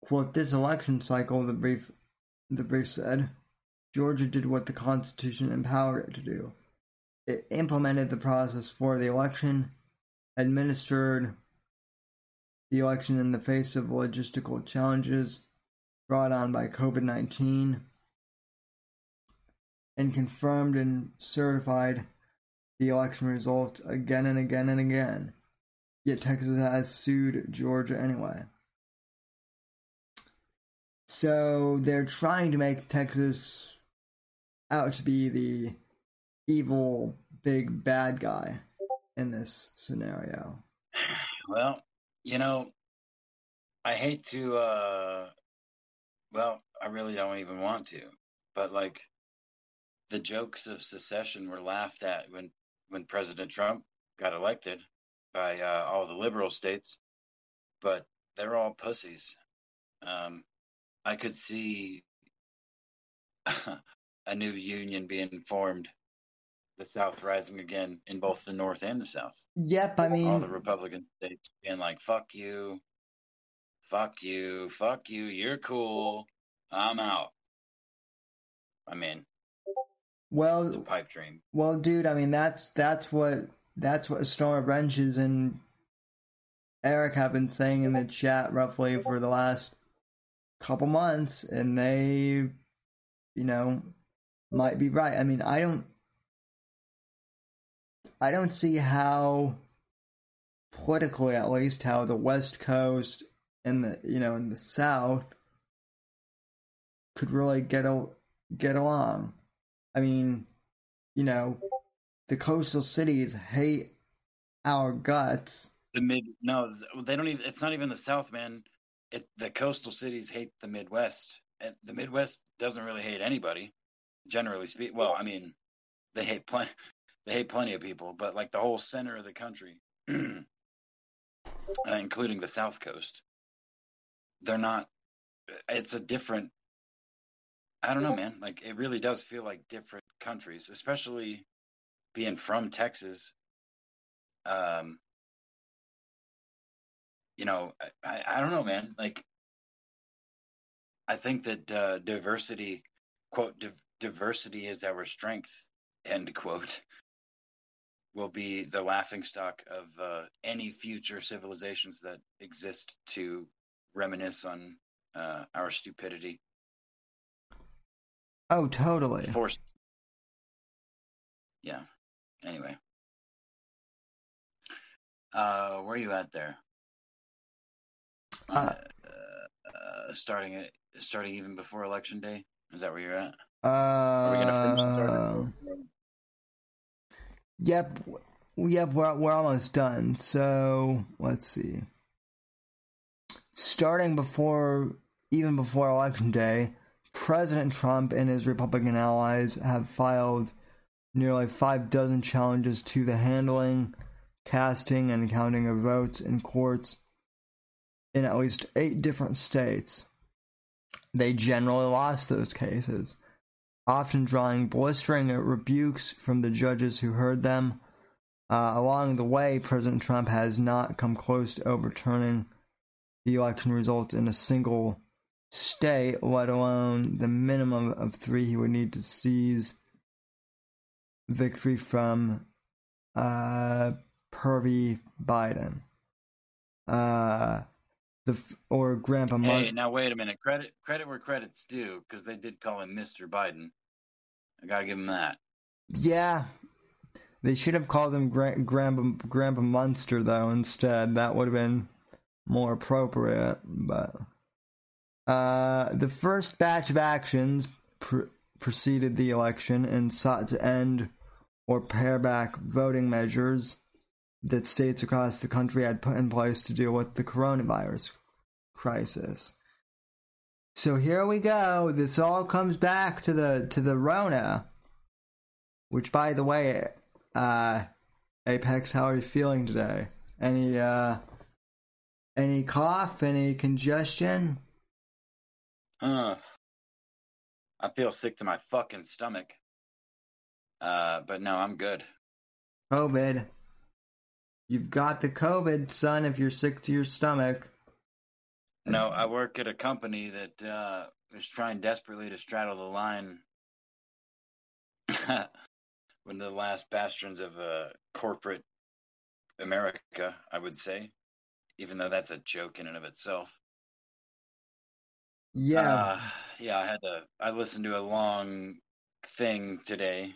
Quote, this election cycle, the brief the brief said, Georgia did what the Constitution empowered it to do. It implemented the process for the election, administered the election in the face of logistical challenges brought on by COVID 19, and confirmed and certified the election results again and again and again. Yet Texas has sued Georgia anyway. So they're trying to make Texas out to be the evil big bad guy in this scenario. Well, you know, I hate to uh well, I really don't even want to. But like the jokes of secession were laughed at when when President Trump got elected by uh, all the liberal states, but they're all pussies. Um, I could see a new union being formed, the South rising again in both the North and the South. Yep, I mean all the Republican states being like, "Fuck you, fuck you, fuck you, you're cool, I'm out." I mean, well, it's a pipe dream. Well, dude, I mean that's that's what that's what Storm Wrenches and Eric have been saying in the chat roughly for the last couple months, and they, you know, might be right. I mean, I don't, I don't see how politically, at least, how the West Coast and the you know in the South could really get a, get along. I mean, you know, the coastal cities hate our guts. The mid no, they don't even. It's not even the South, man. It the coastal cities hate the Midwest, and the Midwest doesn't really hate anybody, generally speaking. Well, I mean, they hate plenty. They hate plenty of people, but like the whole center of the country, uh, including the South Coast, they're not. It's a different. I don't know, man. Like it really does feel like different countries, especially being from Texas, um, you know, I, I don't know, man. Like, I think that uh, diversity, quote, div- diversity is our strength, end quote, will be the laughing stock of uh, any future civilizations that exist to reminisce on uh, our stupidity. Oh, totally. Forced. Yeah. Anyway. Uh, where are you at there? Uh, uh, starting it, starting even before election day. Is that where you're at? Uh, are we gonna finish? Yep, yep. We're we're almost done. So let's see. Starting before, even before election day, President Trump and his Republican allies have filed nearly five dozen challenges to the handling, casting, and counting of votes in courts in at least eight different states. They generally lost those cases, often drawing blistering rebukes from the judges who heard them. Uh, along the way, President Trump has not come close to overturning the election results in a single state, let alone the minimum of three he would need to seize victory from uh, Pervy Biden. Uh, the or Grandpa. Hey, now wait a minute. Credit credit where credit's due, because they did call him Mister Biden. I gotta give him that. Yeah, they should have called him Gra- Grandpa Grandpa Munster though instead. That would have been more appropriate. But uh, the first batch of actions pr- preceded the election and sought to end or pare back voting measures that states across the country had put in place to deal with the coronavirus crisis. So here we go. This all comes back to the to the Rona, which, by the way, uh, Apex, how are you feeling today? Any uh, any cough? Any congestion? Uh, I feel sick to my fucking stomach. Uh, but no, I'm good. COVID. You've got the COVID, son. If you're sick to your stomach. No, I work at a company that uh, is trying desperately to straddle the line. One of the last bastions of uh, corporate America, I would say, even though that's a joke in and of itself. Yeah. Uh, yeah, I had to. I listened to a long thing today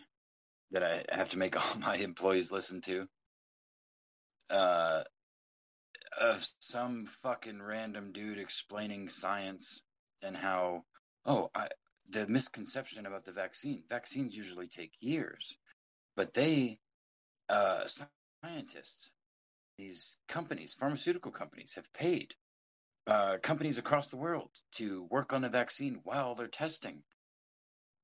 that I have to make all my employees listen to. Uh, of some fucking random dude explaining science and how oh I, the misconception about the vaccine vaccines usually take years but they uh, scientists these companies pharmaceutical companies have paid uh, companies across the world to work on a vaccine while they're testing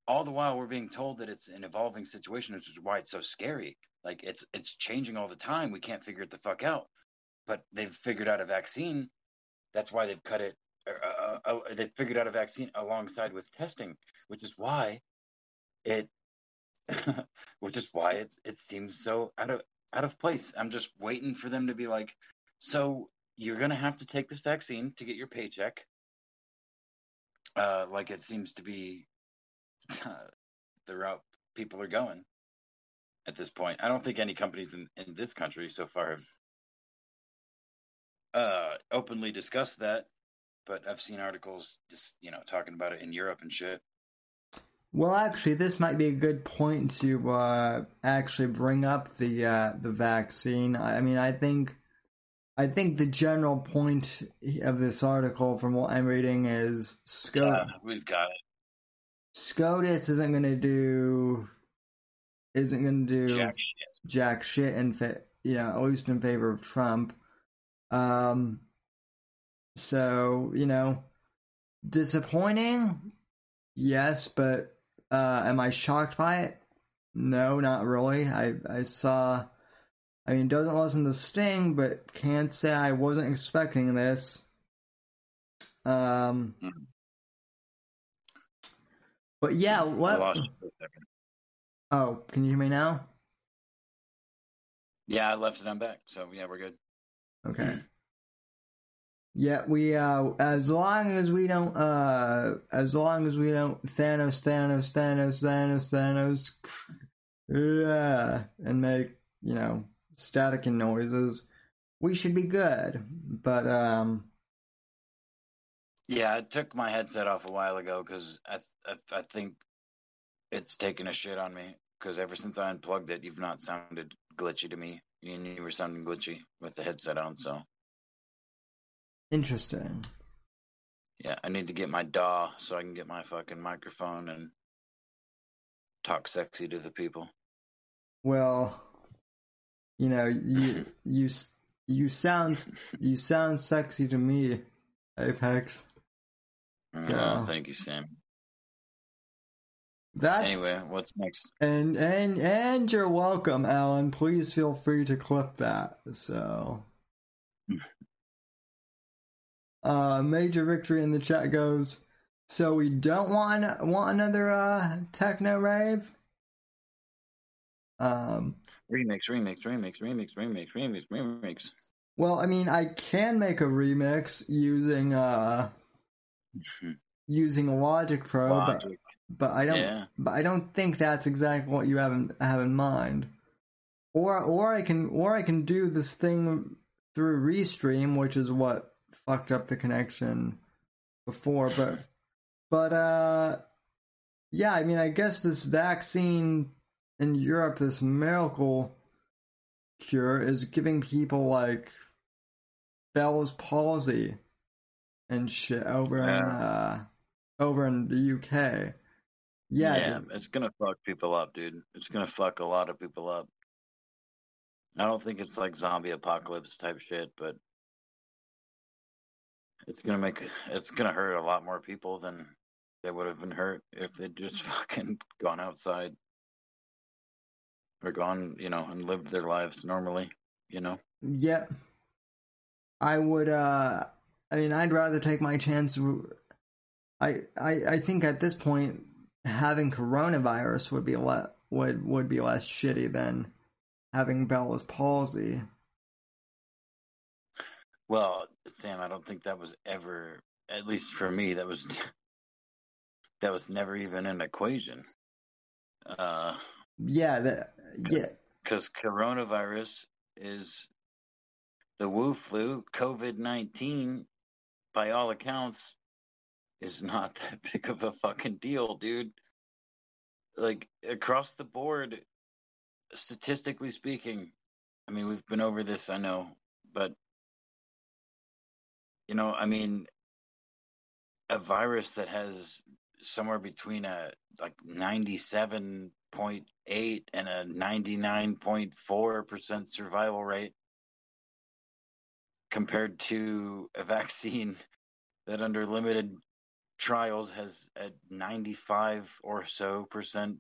all the while we're being told that it's an evolving situation which is why it's so scary like it's it's changing all the time we can't figure it the fuck out but they've figured out a vaccine. That's why they've cut it. Uh, uh, uh, they've figured out a vaccine alongside with testing, which is why it, which is why it it seems so out of out of place. I'm just waiting for them to be like, so you're gonna have to take this vaccine to get your paycheck. Uh, like it seems to be the route people are going at this point. I don't think any companies in, in this country so far have uh, openly discussed that, but I've seen articles just you know talking about it in Europe and shit. Well, actually, this might be a good point to uh, actually bring up the uh, the vaccine. I mean, I think I think the general point of this article, from what I'm reading, is SCOTUS. Yeah, we've got it. SCOTUS isn't going to do isn't going to do jack shit, jack shit in fa- you know at least in favor of Trump. Um, so you know, disappointing, yes, but uh, am I shocked by it? No, not really. I I saw. I mean, doesn't listen to Sting, but can't say I wasn't expecting this. Um, but yeah, what? Oh, can you hear me now? Yeah, I left it on back, so yeah, we're good. Okay. Yeah, we uh as long as we don't uh as long as we don't Thanos Thanos Thanos Thanos Thanos yeah and make, you know, static and noises, we should be good. But um yeah, I took my headset off a while ago cuz I, I I think it's taken a shit on me cuz ever since I unplugged it, you've not sounded glitchy to me and you were sounding glitchy with the headset on. So interesting. Yeah, I need to get my DAW so I can get my fucking microphone and talk sexy to the people. Well, you know, you you you sound you sound sexy to me, Apex. Oh, thank you, Sam. That's, anyway, what's next? And and and you're welcome, Alan. Please feel free to clip that. So, uh, major victory in the chat goes. So we don't want want another uh techno rave. Um, remix, remix, remix, remix, remix, remix, remix. Well, I mean, I can make a remix using uh using Logic Pro, Logic. but but I don't. Yeah. But I don't think that's exactly what you have in, have in mind. Or or I can or I can do this thing through Restream, which is what fucked up the connection before. But but uh, yeah. I mean, I guess this vaccine in Europe, this miracle cure, is giving people like Bell's palsy and shit over in uh over in the UK. Yeah, yeah, it's gonna fuck people up, dude. It's gonna fuck a lot of people up. I don't think it's like zombie apocalypse type shit, but it's gonna make it's gonna hurt a lot more people than they would have been hurt if they'd just fucking gone outside or gone, you know, and lived their lives normally, you know. Yep. I would uh I mean I'd rather take my chance I I I think at this point having coronavirus would be le- would would be less shitty than having Bell's palsy. Well, Sam, I don't think that was ever at least for me that was that was never even an equation. Uh Yeah, that yeah. because coronavirus is the Wu flu, COVID 19, by all accounts, is not that big of a fucking deal, dude. Like, across the board, statistically speaking, I mean, we've been over this, I know, but, you know, I mean, a virus that has somewhere between a like 97 0.8 and a 99.4% survival rate compared to a vaccine that under limited trials has a 95 or so percent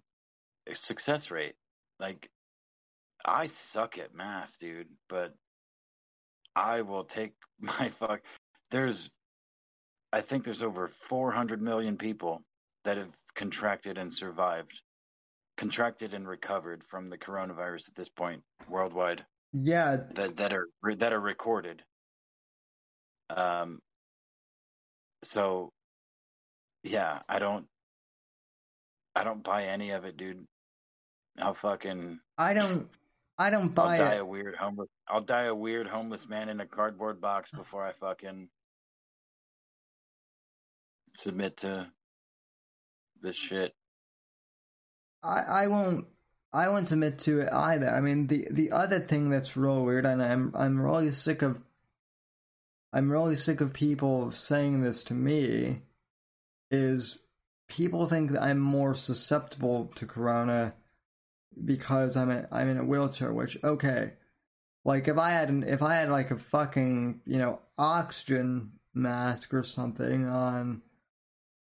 success rate like i suck at math dude but i will take my fuck there's i think there's over 400 million people that have contracted and survived contracted and recovered from the coronavirus at this point worldwide Yeah, that that are that are recorded. Um. So, yeah, I don't, I don't buy any of it, dude. I'll fucking, I don't I don't buy I'll die it. a weird homeless. I'll die a weird homeless man in a cardboard box before I fucking submit to this shit. I, I won't I won't submit to it either. I mean the the other thing that's real weird and I'm I'm really sick of I'm really sick of people saying this to me is people think that I'm more susceptible to corona because I'm a, I'm in a wheelchair, which okay. Like if I had an, if I had like a fucking, you know, oxygen mask or something on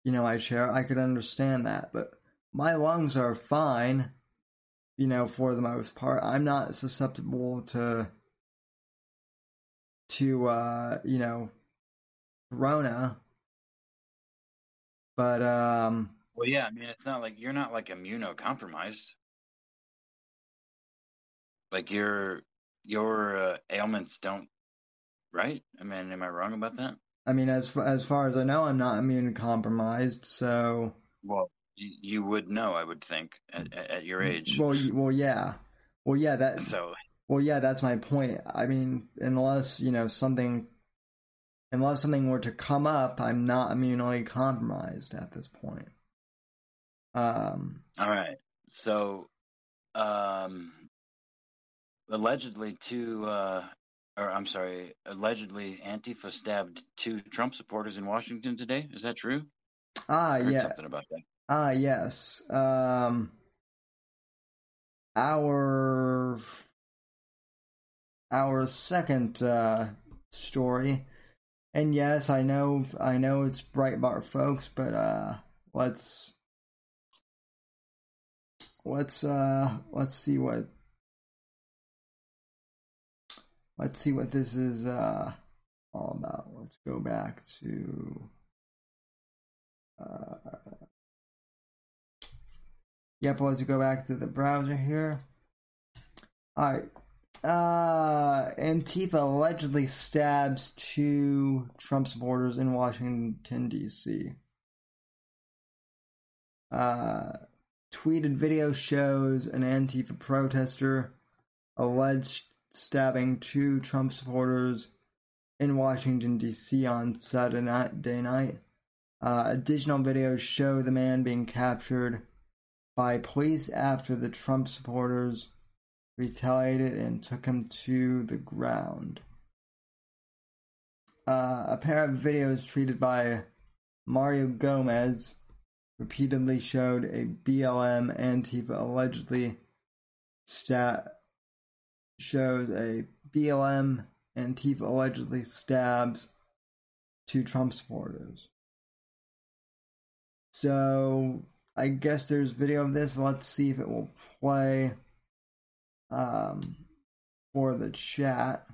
you know, my chair, I could understand that, but my lungs are fine, you know, for the most part. I'm not susceptible to to uh, you know, corona. But um Well, yeah, I mean, it's not like you're not like immunocompromised. Like your your uh, ailments don't, right? I mean, am I wrong about that? I mean as as far as I know, I'm not immune compromised, so Well, you, you would know, I would think, at, at your age. well, well, yeah, well, yeah, that So, Well, yeah, that's my point. I mean, unless you know something, unless something were to come up, I'm not immunely compromised at this point. Um, all right. So, um, allegedly, two, uh, or I'm sorry, allegedly, Antifa stabbed two Trump supporters in Washington today. Is that true? ah, yeah, something about that. ah, yes. Um, our our second uh, story, and yes, I know, I know it's Breitbart, folks, but uh, let's let's uh let's see what let's see what this is uh all about. Let's go back to uh Yep, let's go back to the browser here. Alright. Uh Antifa allegedly stabs two Trump supporters in Washington DC. Uh tweeted video shows an Antifa protester alleged stabbing two Trump supporters in Washington, D.C. on Saturday night. Uh, additional videos show the man being captured by police after the Trump supporters retaliated and took him to the ground. uh, a pair of videos treated by Mario Gomez repeatedly showed a BLM Antifa allegedly stat shows a BLM Antifa allegedly stabs two Trump supporters. So I guess there's video of this. Let's see if it will play um, for the chat.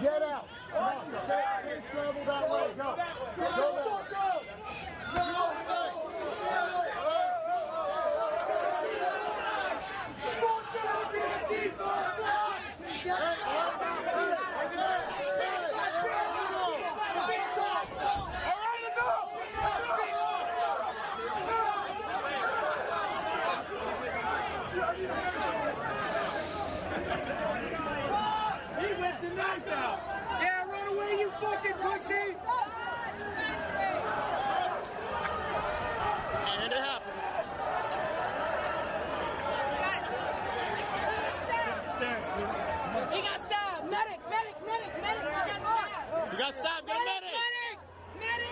Get out. Can't travel that way. Go. Go back. He went the knife out. Yeah, run away, you fucking pussy. And it happened. He got stabbed. Medic, medic, medic, medic. He got stabbed. You got stabbed. Get a medic. Medic,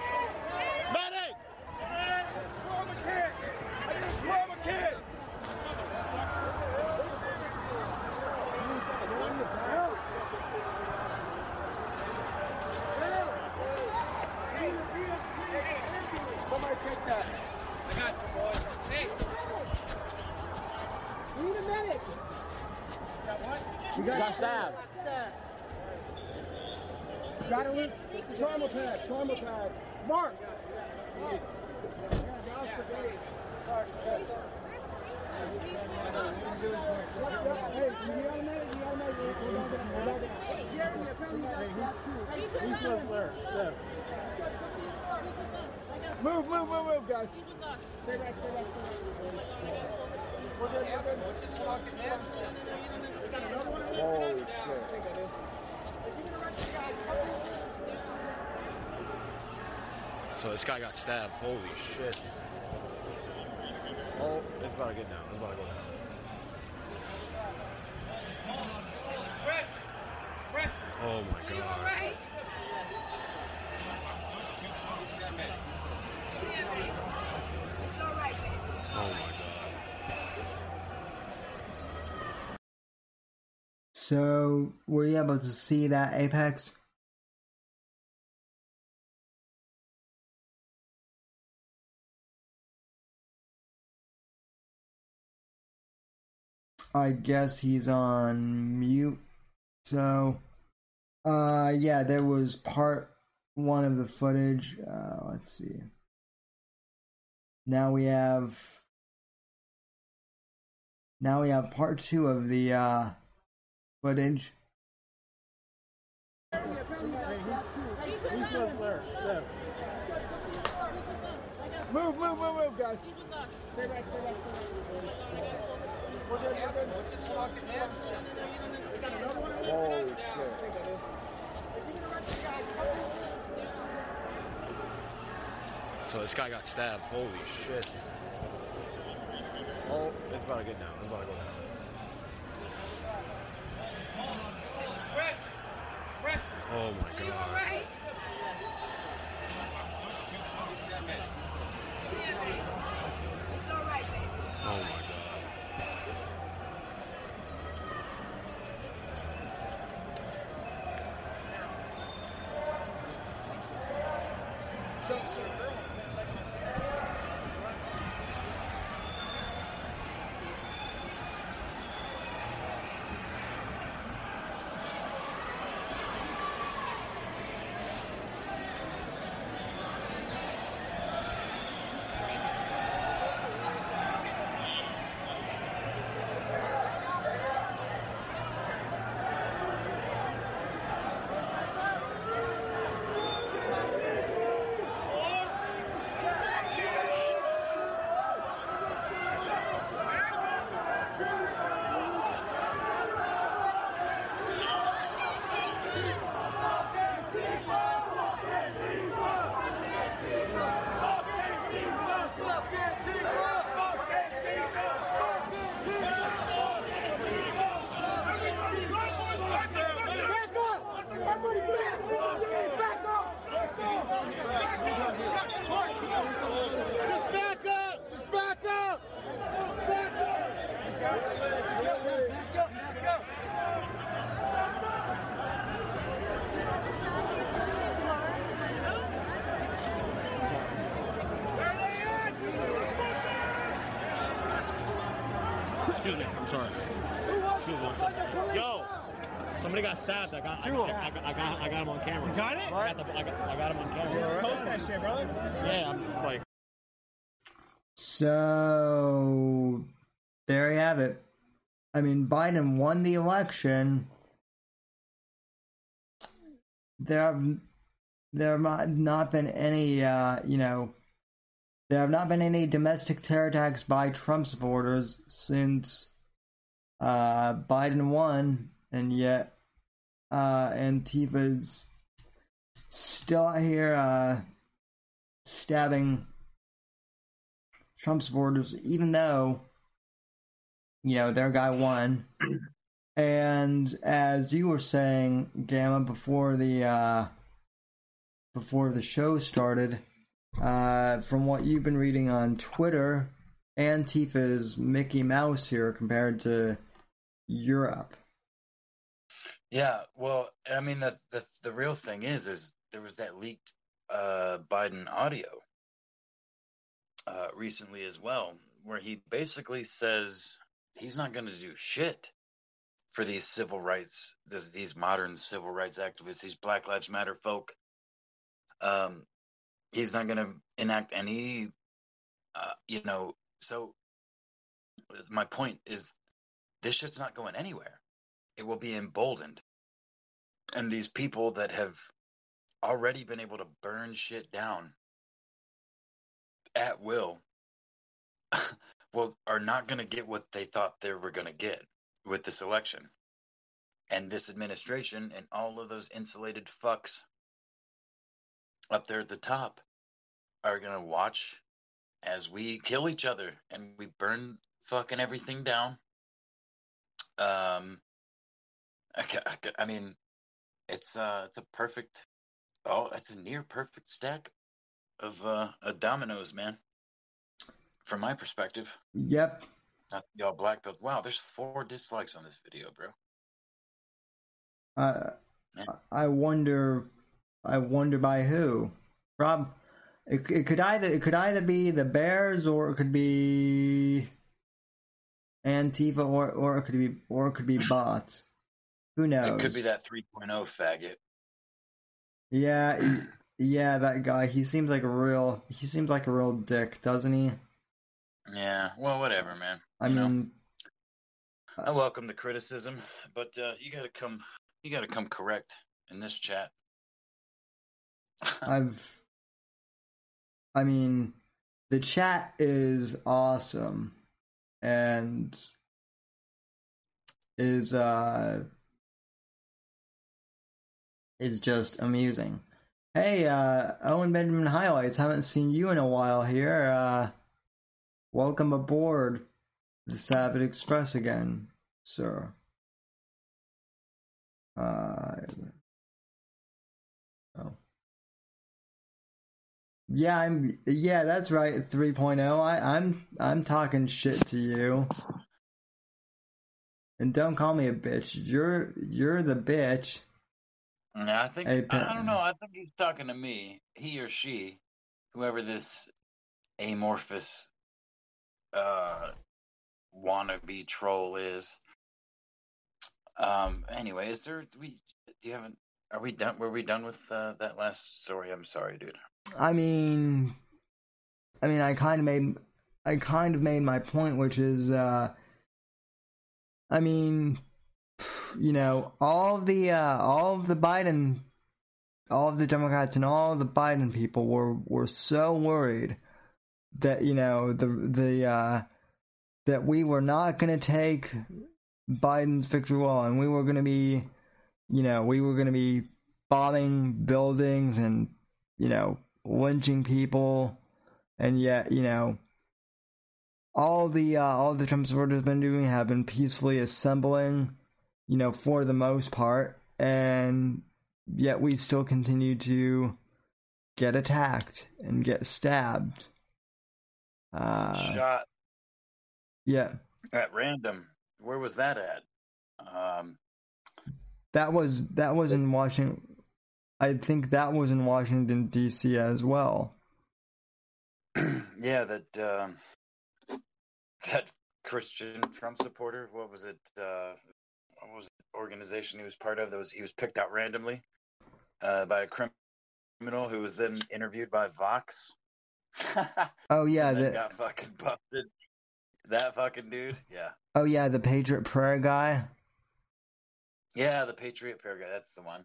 medic, Medic. Swarm a kid. I just swarm a kid. Somebody take that. I got you, boy. Hey. We need a medic. You got stabbed. Got it with trauma pad, trauma pad. Mark. Hey, got a medic, got a medic. Hold on, hold. Jeremy, apparently you got stabbed. Move, move, move, move, guys. Stay back, stay back, stay back. Holy shit. So this guy got stabbed. Holy shit. Oh, it's about to get down. It's about to go down. Oh my god. Oh my god. So, were you able to see that Apex? I guess he's on mute. So, uh, yeah, there was part one of the footage. Uh, let's see. Now we have. Now we have part two of the uh, footage. Move, move, move, move, guys. Stay back, stay back, stay back. We're good, we're good. Holy shit. So this guy got stabbed. Holy shit. Oh, it's about to get down. It's about to go down. Oh my god. Oh my god. excuse me. I'm sorry. Excuse me. One second. Yo, somebody got stabbed. I got, I got, I got, I got, I got him on camera. You got it? I got, the, I got, I got him on camera. Post that shit, brother. Yeah, I'm like. So there you have it. I mean, Biden won the election. There have there have not been any, uh, you know, there have not been any domestic terror attacks by Trump supporters since uh, Biden won, and yet uh, Antifa's still out here uh, stabbing Trump supporters, even though you know their guy won. And as you were saying, Gamma, before the uh, before the show started, uh, from what you've been reading on Twitter, Antifa's Mickey Mouse here compared to Europe. Yeah, well, I mean, the the the real thing is, is there was that leaked uh, Biden audio uh, recently as well, where he basically says he's not going to do shit for these civil rights, this, these modern civil rights activists, these Black Lives Matter folk. Um, he's not going to enact any, uh, you know. So my point is, this shit's not going anywhere. It will be emboldened, and these people that have already been able to burn shit down at will well are not going to get what they thought they were going to get with this election. And this administration and all of those insulated fucks up there at the top are going to watch as we kill each other and we burn fucking everything down. Um I, I mean it's uh it's a perfect oh it's a near perfect stack of uh, uh dominoes, man. From my perspective. Yep. Not y'all black belt. Wow, there's four dislikes on this video, bro. Uh, I wonder. I wonder by who. Rob. It, it could either it could either be the Bears or it could be Antifa or or it could be or it could be bots. Who knows? It could be that 3.0 faggot. Yeah, yeah, that guy. He seems like a real. He seems like a real dick, doesn't he? Yeah. Well, whatever, man. I You know, mean, I welcome the criticism, but uh, you got to come. You got to come correct in this chat. I've. I mean, the chat is awesome, and is uh is just amusing. Hey, uh, Owen Benjamin highlights. Haven't seen you in a while here. Uh, welcome aboard the Sabbath Express again, sir. Uh, oh. Yeah, I'm. Yeah, that's right. 3.0. I, I'm. I'm talking shit to you. And don't call me a bitch. You're. You're the bitch. Yeah, I think Hey, I, don't know. I think he's talking to me. He or she, whoever this amorphous uh wannabe troll is. Um. Anyway, is there? Do we? Do you haven't? Are we done? Were we done with uh, that last story? I'm sorry, dude. I mean, I mean, I kind of made, I kind of made my point, which is, uh, I mean, you know, all of the, uh, all of the Biden, all of the Democrats and all the Biden people were were so worried that you know the the uh, that we were not going to take Biden's victory well, and we were going to be, you know, we were going to be bombing buildings and you know lynching people, and yet you know all the uh, all the Trump supporters have been doing have been peacefully assembling, you know, for the most part, and yet we still continue to get attacked and get stabbed. Uh, Shot yeah, at random. Where was that at? Um. that was that was in Washington. I think that was in Washington D.C. as well. yeah, that um, that Christian Trump supporter. What was it? Uh, what was the organization he was part of? That was he was picked out randomly uh, by a criminal who was then interviewed by Vox. Oh yeah, and then the got fucking busted. That fucking dude. Yeah. oh yeah, the Patriot Prayer guy. Yeah, the Patriot Prayer guy. That's the one.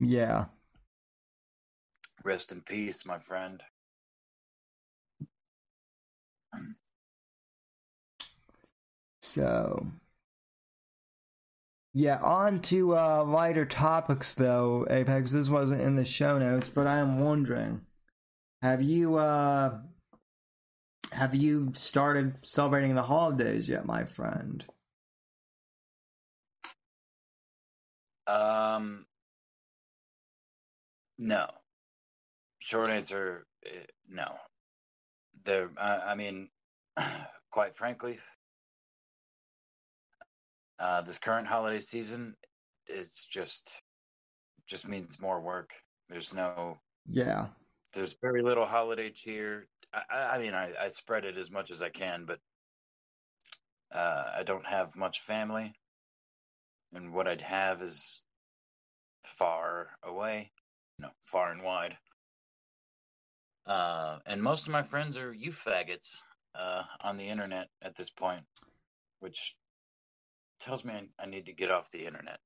Yeah. Rest in peace, my friend. So, yeah, on to uh, lighter topics though, Apex. This wasn't in the show notes, but I am wondering, have you uh, have you started celebrating the holidays yet, my friend? Um, no. Short answer, eh, no. There, I, I mean, quite frankly, uh, this current holiday season, it's just, just means more work. There's no, Yeah, there's very little holiday cheer. I, I mean, I, I spread it as much as I can, but uh, I don't have much family, and what I'd have is far away, you know, far and wide. Uh, and most of my friends are you faggots uh, on the internet at this point, which tells me I, I need to get off the internet.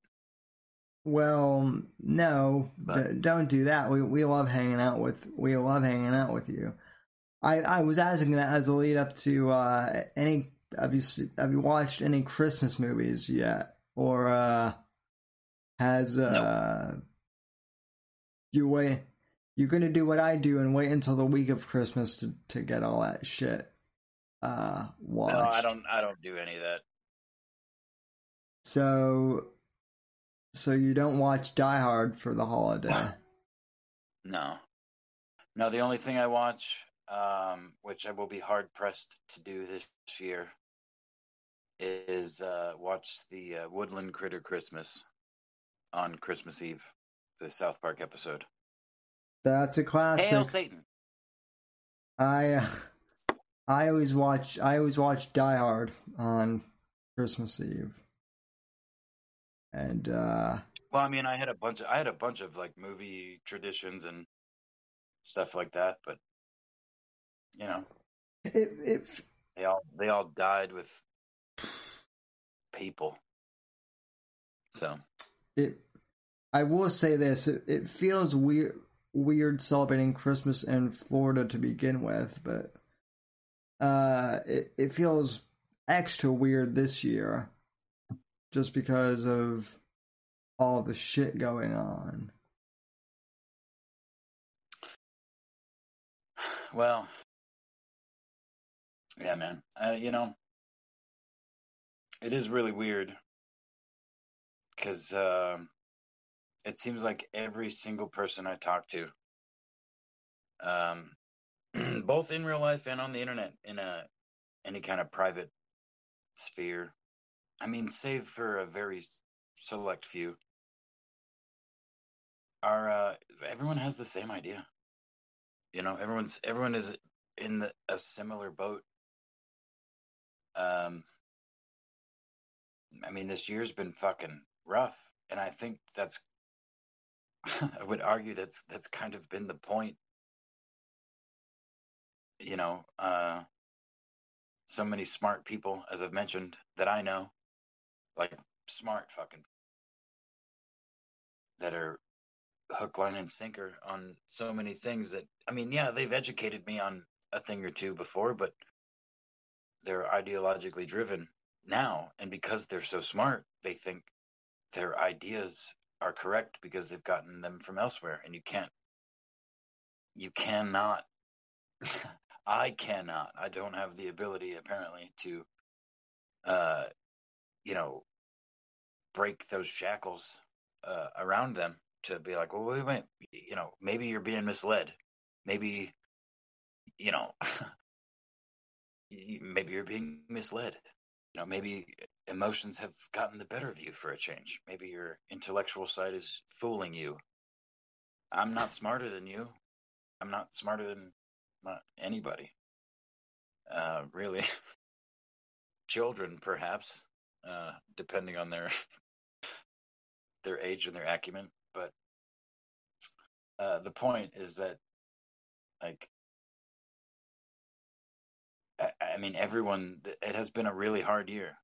Well, no, But- d- don't do that. We we love hanging out with we love hanging out with you. I I was asking that as a lead up to uh, any have you have you watched any Christmas movies yet, or uh, has uh, you wait? You're gonna do what I do and wait until the week of Christmas to to get all that shit uh watched. No, I don't. I don't do any of that. So, so you don't watch Die Hard for the holiday. No, no. The only thing I watch, um, which I will be hard pressed to do this year, is uh, watch the uh, Woodland Critter Christmas on Christmas Eve, the South Park episode. That's a classic. Hail Satan! I uh, I always watch I always watch Die Hard on Christmas Eve. And uh Well, I mean, I had a bunch. Of, I had a bunch of like movie traditions and stuff like that, but you know, it it they all they all died with people. So it I will say this, it, it feels weird weird celebrating Christmas in Florida to begin with, but uh it, it feels extra weird this year just because of all the shit going on. Well, yeah, man. Uh, you know, it is really weird because um it seems like every single person I talk to, um, both in real life and on the internet, in a any kind of private sphere, I mean, save for a very select few, are uh, everyone has the same idea. You know, everyone's everyone is in the, a similar boat. Um, I mean, this year's been fucking rough, and I think that's. I would argue that's that's kind of been the point. You know, uh, so many smart people, as I've mentioned, that I know, like smart fucking, that are hook, line, and sinker on so many things that I mean, yeah, they've educated me on a thing or two before, but they're ideologically driven now, and because they're so smart, they think their ideas are correct because they've gotten them from elsewhere, and you can't, you cannot, I cannot, I don't have the ability apparently to, uh, you know, break those shackles uh, around them to be like, well, wait, wait, you know, maybe you're being misled. Maybe, you know, maybe you're being misled. You know, maybe emotions have gotten the better of you for a change. Maybe your intellectual side is fooling you. I'm not smarter than you. I'm not smarter than anybody. Uh, really. children, perhaps, uh, depending on their their age and their acumen. But uh, the point is that, like, I, I mean, everyone. It has been a really hard year.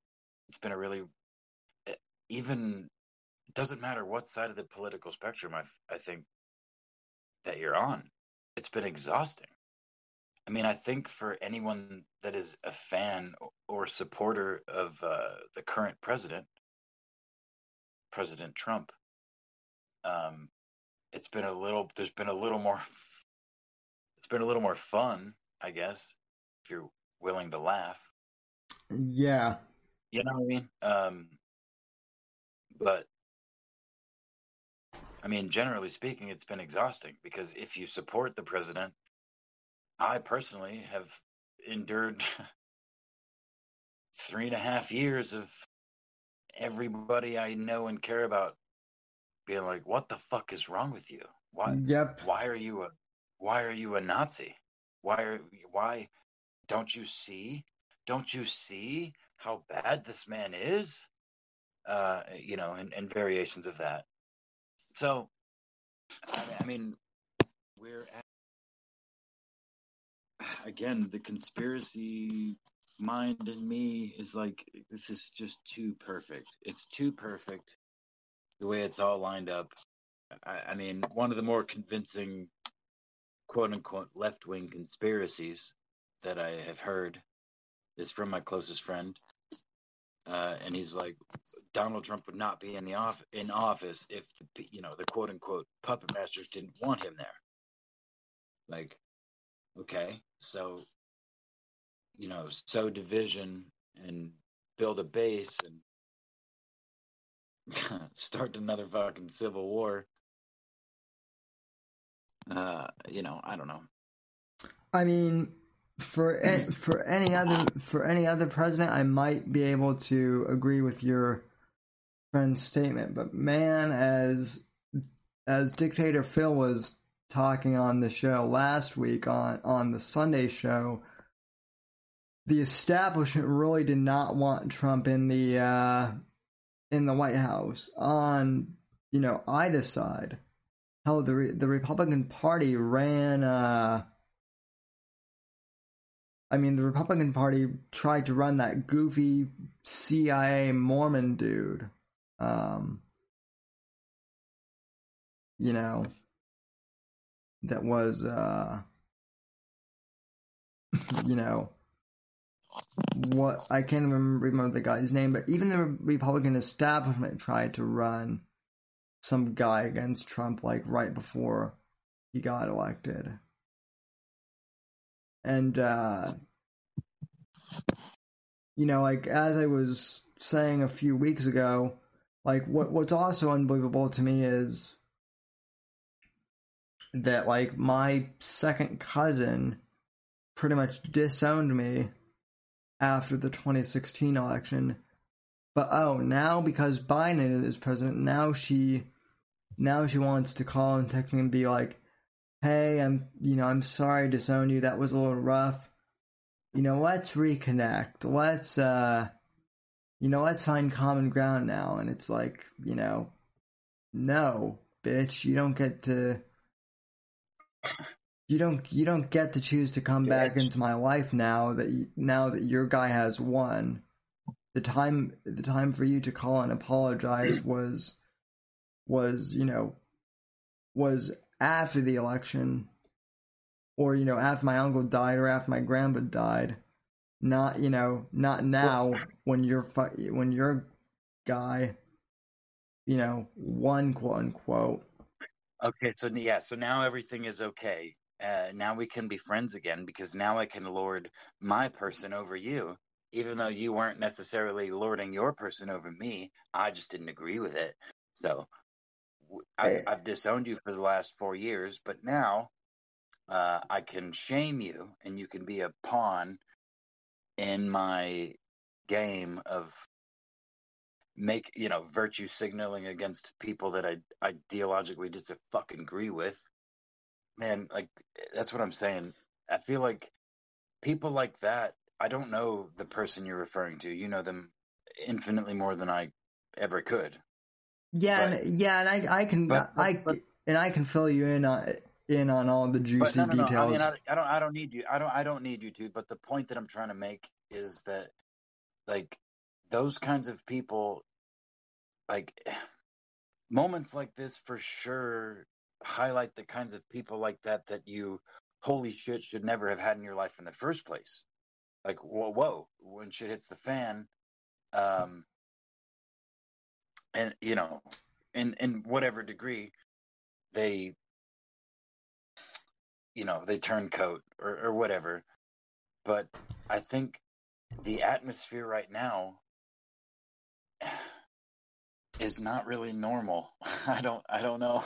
It's been a really eh, even. It doesn't matter what side of the political spectrum. I I think that you're on. It's been exhausting. I mean, I think for anyone that is a fan or supporter of uh, the current president, President Trump, um, it's been a little. There's been a little more. It's been a little more fun, I guess, if you're willing to laugh. Yeah. You know what I mean? Um, but I mean, generally speaking, it's been exhausting because if you support the president, I personally have endured three and a half years of everybody I know and care about being like, "What the fuck is wrong with you? Why? Yep. Why are you a? Why are you a Nazi? Why are? Why don't you see? Don't you see how bad this man is? Uh, you know, and, and variations of that. So, I, I mean, we're at, again the conspiracy mind in me is like this is just too perfect. It's too perfect the way it's all lined up. I, I mean, one of the more convincing quote unquote left wing conspiracies that I have heard is from my closest friend. Uh, and he's like, Donald Trump would not be in the off in office if the you know the quote unquote puppet masters didn't want him there. Like, okay, so you know, sow division and build a base and start another fucking civil war. Uh, you know, I don't know. I mean, for any, for any other for any other president, I might be able to agree with your friend's statement, but man, as as dictator Phil was talking on the show last week on on the Sunday show, the establishment really did not want Trump in the uh, in the White House on you know either side. Hell, the the Republican Party ran. Uh, I mean, the Republican Party tried to run that goofy CIA Mormon dude. Um, you know, that was, uh, you know, what I can't remember, remember the guy's name, but even the Republican establishment tried to run some guy against Trump like right before he got elected. And uh you know, like as I was saying a few weeks ago, like what what's also unbelievable to me is that like my second cousin pretty much disowned me after the 2016 election. But oh, now because Biden is president, now she now she wants to call and text me and be like, "Hey, I'm you know I'm sorry I disowned you. That was a little rough. You know, let's reconnect. Let's uh, you know, let's find common ground now." And it's like, you know, no, bitch, you don't get to. You don't you don't get to choose to come back into my life now that you, now that your guy has won. The time the time for you to call and apologize was was, you know, was after the election or, you know, after my uncle died or after my grandpa died. Not, you know, not now when you're, when your guy, you know, won quote unquote. Okay, so yeah, so now everything is okay. Uh, now we can be friends again because now I can lord my person over you, even though you weren't necessarily lording your person over me. I just didn't agree with it. So I, I've disowned you for the last four years, but now uh, I can shame you, and you can be a pawn in my game of make you know virtue signaling against people that I ideologically just fucking agree with. Man, like that's what I'm saying. I feel like people like that I don't know the person you're referring to. You know them infinitely more than I ever could. Yeah, But- and, yeah, and I I can But- I but- and I can fill you in on in on all the juicy no, no, no. I details. mean, I, I don't. I don't need you. I don't. I don't need you to. But the point that I'm trying to make is that, like, those kinds of people, like, moments like this for sure highlight the kinds of people like that that you, holy shit, should never have had in your life in the first place. Like, whoa, whoa, when shit hits the fan, um, and you know, in in whatever degree, they you know they turn coat or, or whatever but i think the atmosphere right now is not really normal. I don't i don't know.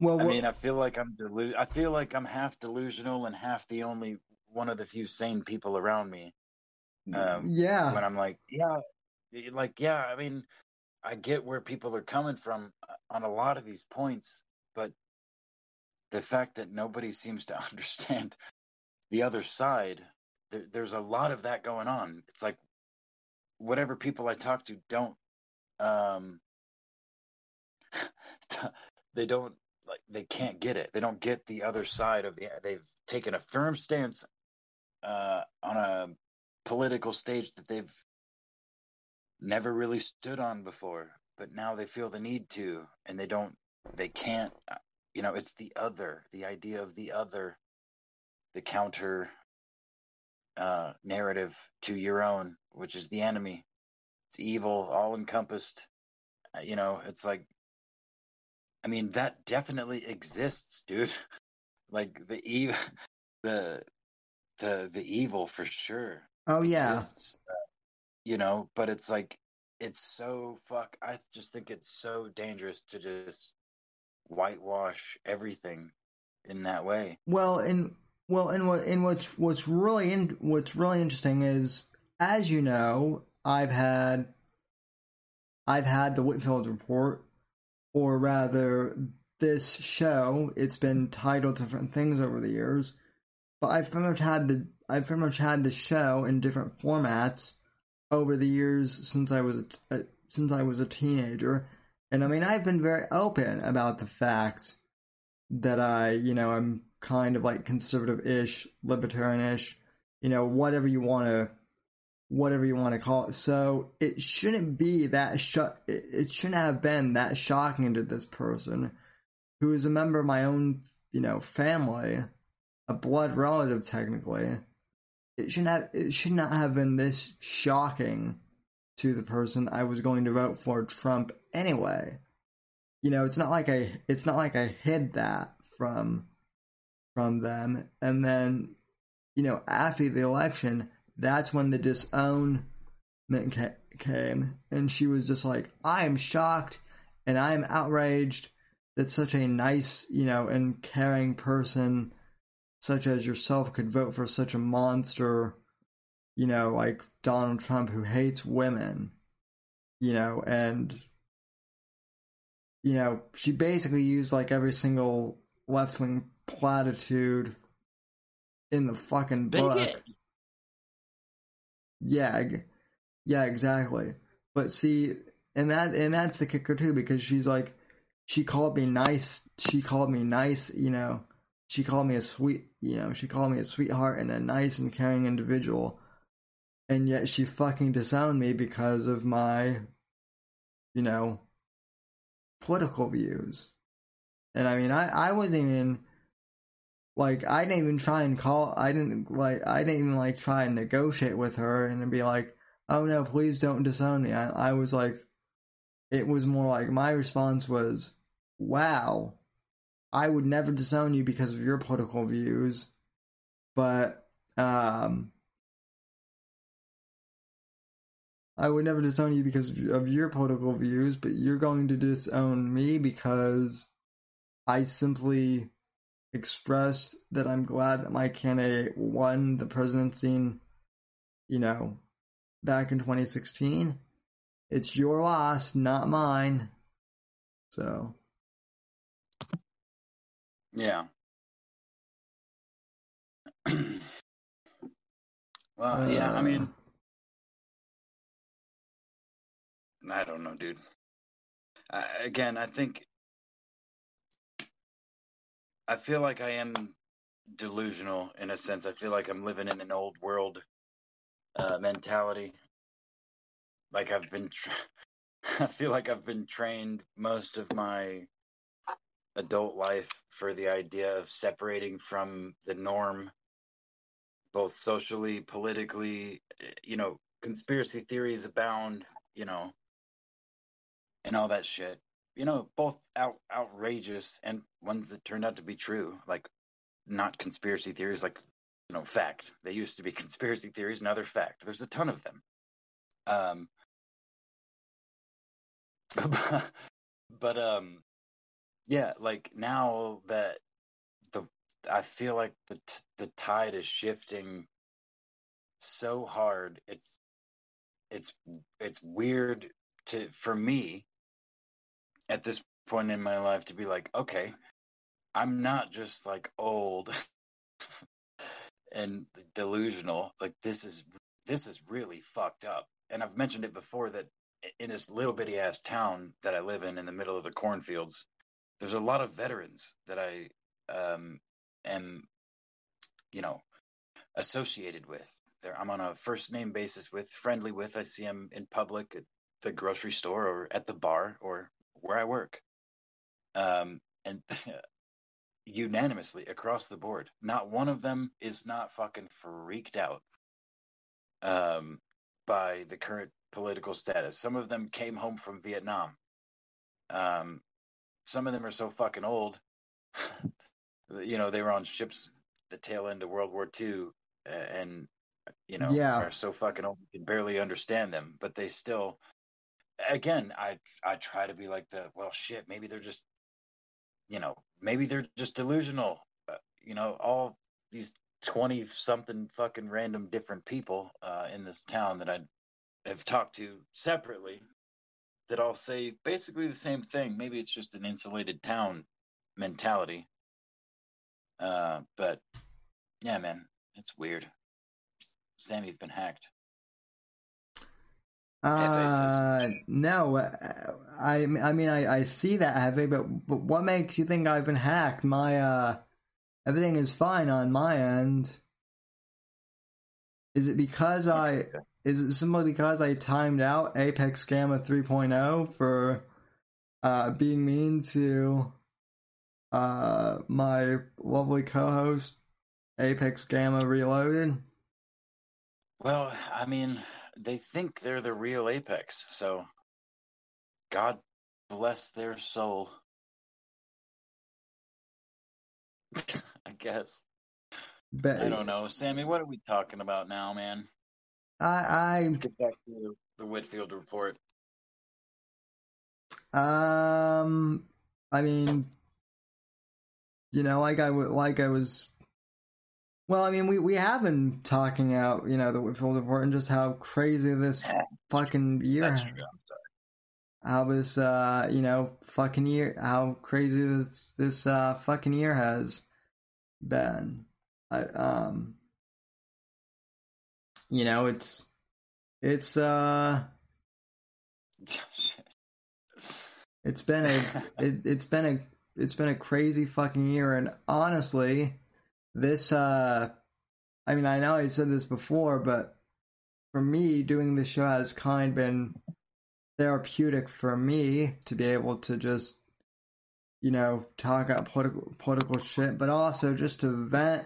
Well, i mean i feel like i'm delu- i feel like i'm half delusional and half the only one of the few sane people around me. Um, yeah, when i'm like yeah like yeah i mean i get where people are coming from uh, on a lot of these points but the fact that nobody seems to understand the other side there, there's a lot of that going on. It's like whatever people i talk to don't um they don't like they can't get it. They don't get the other side of the they've taken a firm stance uh on a political stage that they've never really stood on before but now they feel the need to and they don't they can't uh, you know it's the other the idea of the other the counter uh narrative to your own which is the enemy it's evil all encompassed Uh, you know it's like i mean that definitely exists dude. Like the evil the the the evil for sure oh yeah, exists, uh, you know but it's like it's so fuck i just think it's so dangerous to just whitewash everything in that way. Well, and well, and what and what's what's really in, what's really interesting is, as you know, I've had I've had the Whitfield report, or rather, this show. It's been titled different things over the years, but I've pretty much had the I've pretty much had the show in different formats over the years since I was a, uh, since I was a teenager, and I mean I've been very open about the fact that I, you know, I'm kind of like conservative-ish, libertarian-ish, you know, whatever you want to, whatever you want to call it. So it shouldn't be that sh- it, it shouldn't have been that shocking to this person, who is a member of my own, you know, family, a blood relative technically. It shouldn't have. It should not have been this shocking to the person I was going to vote for Trump anyway you know, it's not like I it's not like I hid that from from them. And then, you know, after the election, that's when the disownment ca- came, and she was just like, "I am shocked and I am outraged that such a nice, you know, and caring person such as yourself could vote for such a monster, you know, like Donald Trump who hates women." You know, and you know, she basically used like every single left wing platitude in the fucking book. Bigot. Yeah, yeah, exactly. But see, and that and that's the kicker too, because she's like, she called me nice. She called me nice. You know, she called me a sweet. You know, she called me a sweetheart and a nice and caring individual. And yet she fucking disowned me because of my, you know, political views. And I mean, I, I wasn't even like I didn't even try and call. I didn't like I didn't even like try and negotiate with her and be like, oh no, please don't disown me. I, I was like, it was more like my response was, wow, I would never disown you because of your political views, but um. I would never disown you because of your political views, but you're going to disown me because I simply expressed that I'm glad that my candidate won the presidency, you know, back in 2016. It's your loss, not mine. So, Yeah. Well, yeah, I Uh. mean, I don't know, dude. I, again, I think I feel like I am delusional in a sense. I feel like I'm living in an old world uh, mentality. Like I've been, tra- I feel like I've been trained most of my adult life for the idea of separating from the norm, both socially, politically. You know, conspiracy theories abound. You know, and all that shit. You know, both out, outrageous and ones that turned out to be true. Like not conspiracy theories, like you know, fact. They used to be conspiracy theories, now they're fact. There's a ton of them. Um, but um, yeah, like now that the I feel like the t- the tide is shifting so hard. It's it's it's weird to for me at this point in my life to be like, okay, I'm not just like old and delusional. Like this is this is really fucked up. And I've mentioned it before that in this little bitty ass town that I live in in the middle of the cornfields, there's a lot of veterans that I um am you know associated with. There I'm on a first name basis with, friendly with. I see them in public at the grocery store or at the bar or where I work. Um and unanimously across the board. Not one of them is not fucking freaked out um, by the current political status. Some of them came home from Vietnam. Um, some of them are so fucking old. you know, they were on ships the tail end of World War II, and you know, Yeah. are so fucking old you can barely understand them. But they still, again, I I try to be like the well, shit. Maybe they're just you know, maybe they're just delusional. Uh, you know, all these 20 something fucking random different people uh, in this town that I have talked to separately that all say basically the same thing. Maybe it's just an insulated town mentality. Uh, but yeah, man, it's weird. Sammy's been hacked. Uh, no, uh, I, I mean, I, I see that Heavy, but, but what makes you think I've been hacked? My, uh, everything is fine on my end. Is it because I, is it simply because I timed out Apex Gamma 3.0 for, uh, being mean to, uh, my lovely co-host, Apex Gamma Reloaded? Well, I mean, they think they're the real Apex, so God bless their soul. I guess. But I don't know. Sammy, what are we talking about now, man? I, I, Let's get back to the Whitfield report. Um, I mean, you know, like I like I was. Well, I mean, we we have been talking out, you know, the Whitfield report and just how crazy this fucking year, That's true. how this, uh, you know, fucking year, how crazy this this uh fucking year has been. I um, you know, it's it's uh. It's been a it, it's been a it's been a crazy fucking year and honestly this uh I mean I know I said this before but for me doing this show has kind of been therapeutic for me to be able to just you know talk about political political shit but also just to vent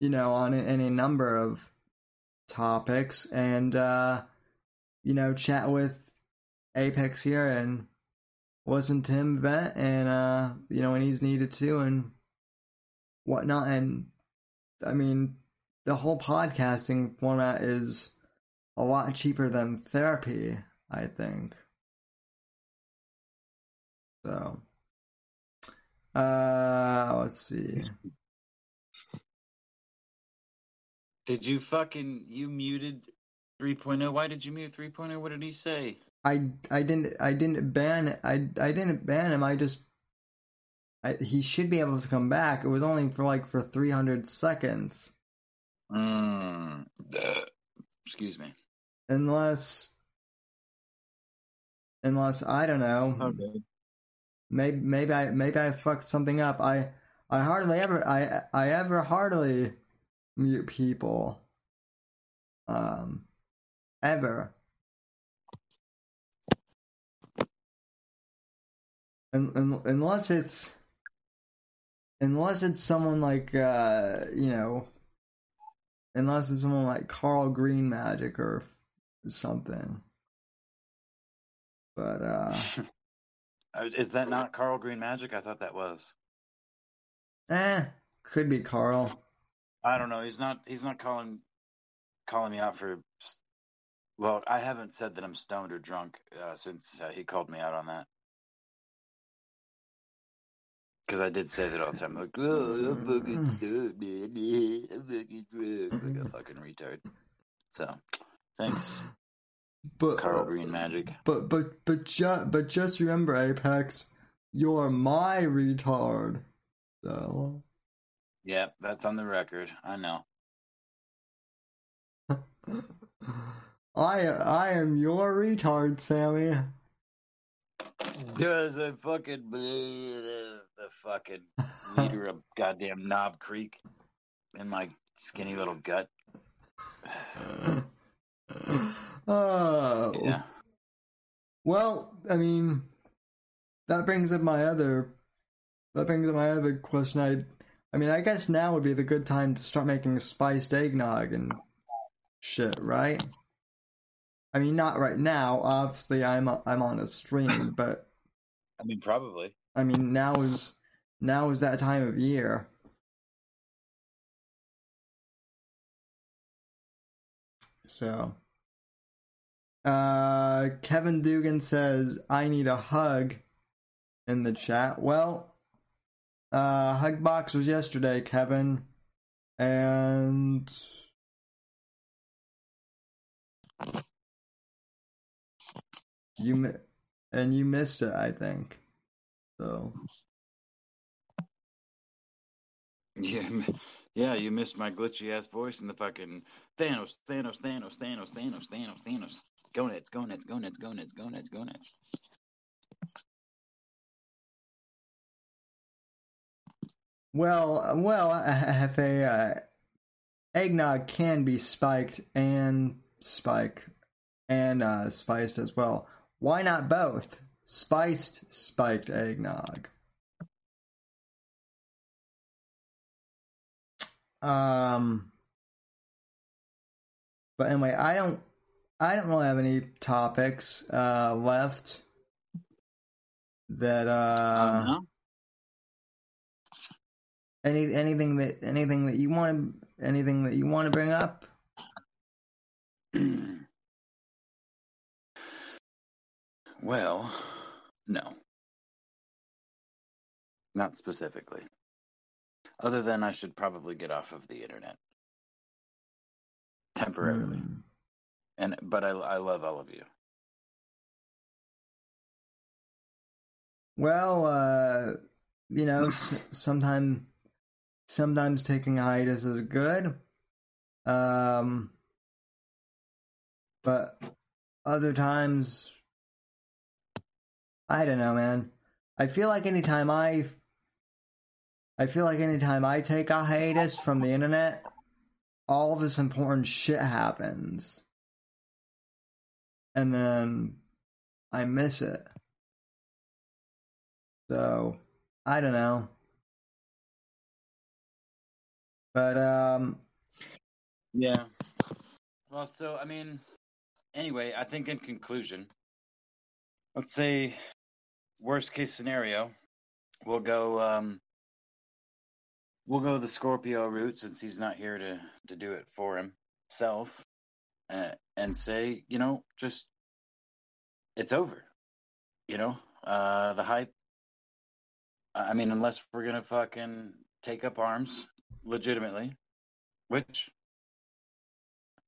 you know on any number of topics and uh you know chat with Apex here and to him vent and uh you know when he's needed to and whatnot and I mean the whole podcasting format is a lot cheaper than therapy, I think. So uh let's see. Did you fucking you muted 3.0? Why did you mute 3.0? What did he say? I I didn't I didn't ban I I didn't ban him. I just I, he should be able to come back. It was only for like for 300 seconds. Mm. Excuse me. unless unless I don't know. Maybe maybe I maybe I fucked something up. I I hardly ever I I ever hardly mute people. Um ever. Un, un, unless it's unless it's someone like uh you know unless it's someone like Carl Green Magic or something. But uh Uh, Is that not Carl Green Magic? I thought that was. eh could be Carl. I don't know. He's not. He's not calling calling me out for. Well, I haven't said that I'm stoned or drunk uh, since uh, he called me out on that. Because I did say that all the time, like, "Oh, I'm fucking man. I'm fucking drunk, like a fucking retard." So, thanks, But Carl uh, Green Magic. But but but just but just remember, Apex, you're my retard. So Yep, that's on the record. I know. I I am your retard, Sammy. Because I fucking the, the fucking leader of goddamn Knob Creek in my skinny little gut. Oh Yeah. well, I mean, that brings up my other that brings up my other question. I I mean, I guess now would be the good time to start making spiced eggnog and shit, right? I mean, not right now. Obviously, I'm I'm on a stream, but I mean, probably. I mean, now is now is that time of year. So, uh, Kevin Dugan says, "I need a hug." In the chat, well, uh, hug box was yesterday, Kevin, and you and you missed it, I think. So. Yeah, yeah. You missed my glitchy ass voice in the fucking Thanos, Thanos, Thanos, Thanos, Thanos, Thanos, Thanos. Go Nets, go Nets, go Nets, go Nets, go Nets, go Nets. Well, well, if a uh, eggnog can be spiked and spike and uh, spiced as well, why not both? Spiced, spiked eggnog. Um, but anyway, I don't, I don't really have any topics uh, left that uh. No? Any anything that anything that you want to anything that you want to bring up? well, no. Not specifically. Other than I should probably get off of the internet temporarily. Hmm. And but I I love all of you. Well, uh, you know, sometimes sometimes taking a hiatus is good. Um, but other times, I don't know, man. I feel like anytime I, I feel like anytime I take a hiatus from the internet, all this important shit happens, and then I miss it. So I don't know. But um Yeah. Well, so I mean, anyway, I think in conclusion, let's say worst case scenario, we'll go um we'll go the Scorpio route since he's not here to to do it for himself, uh, and say, you know, just it's over. You know, uh the hype. I mean, unless we're gonna fucking take up arms legitimately, which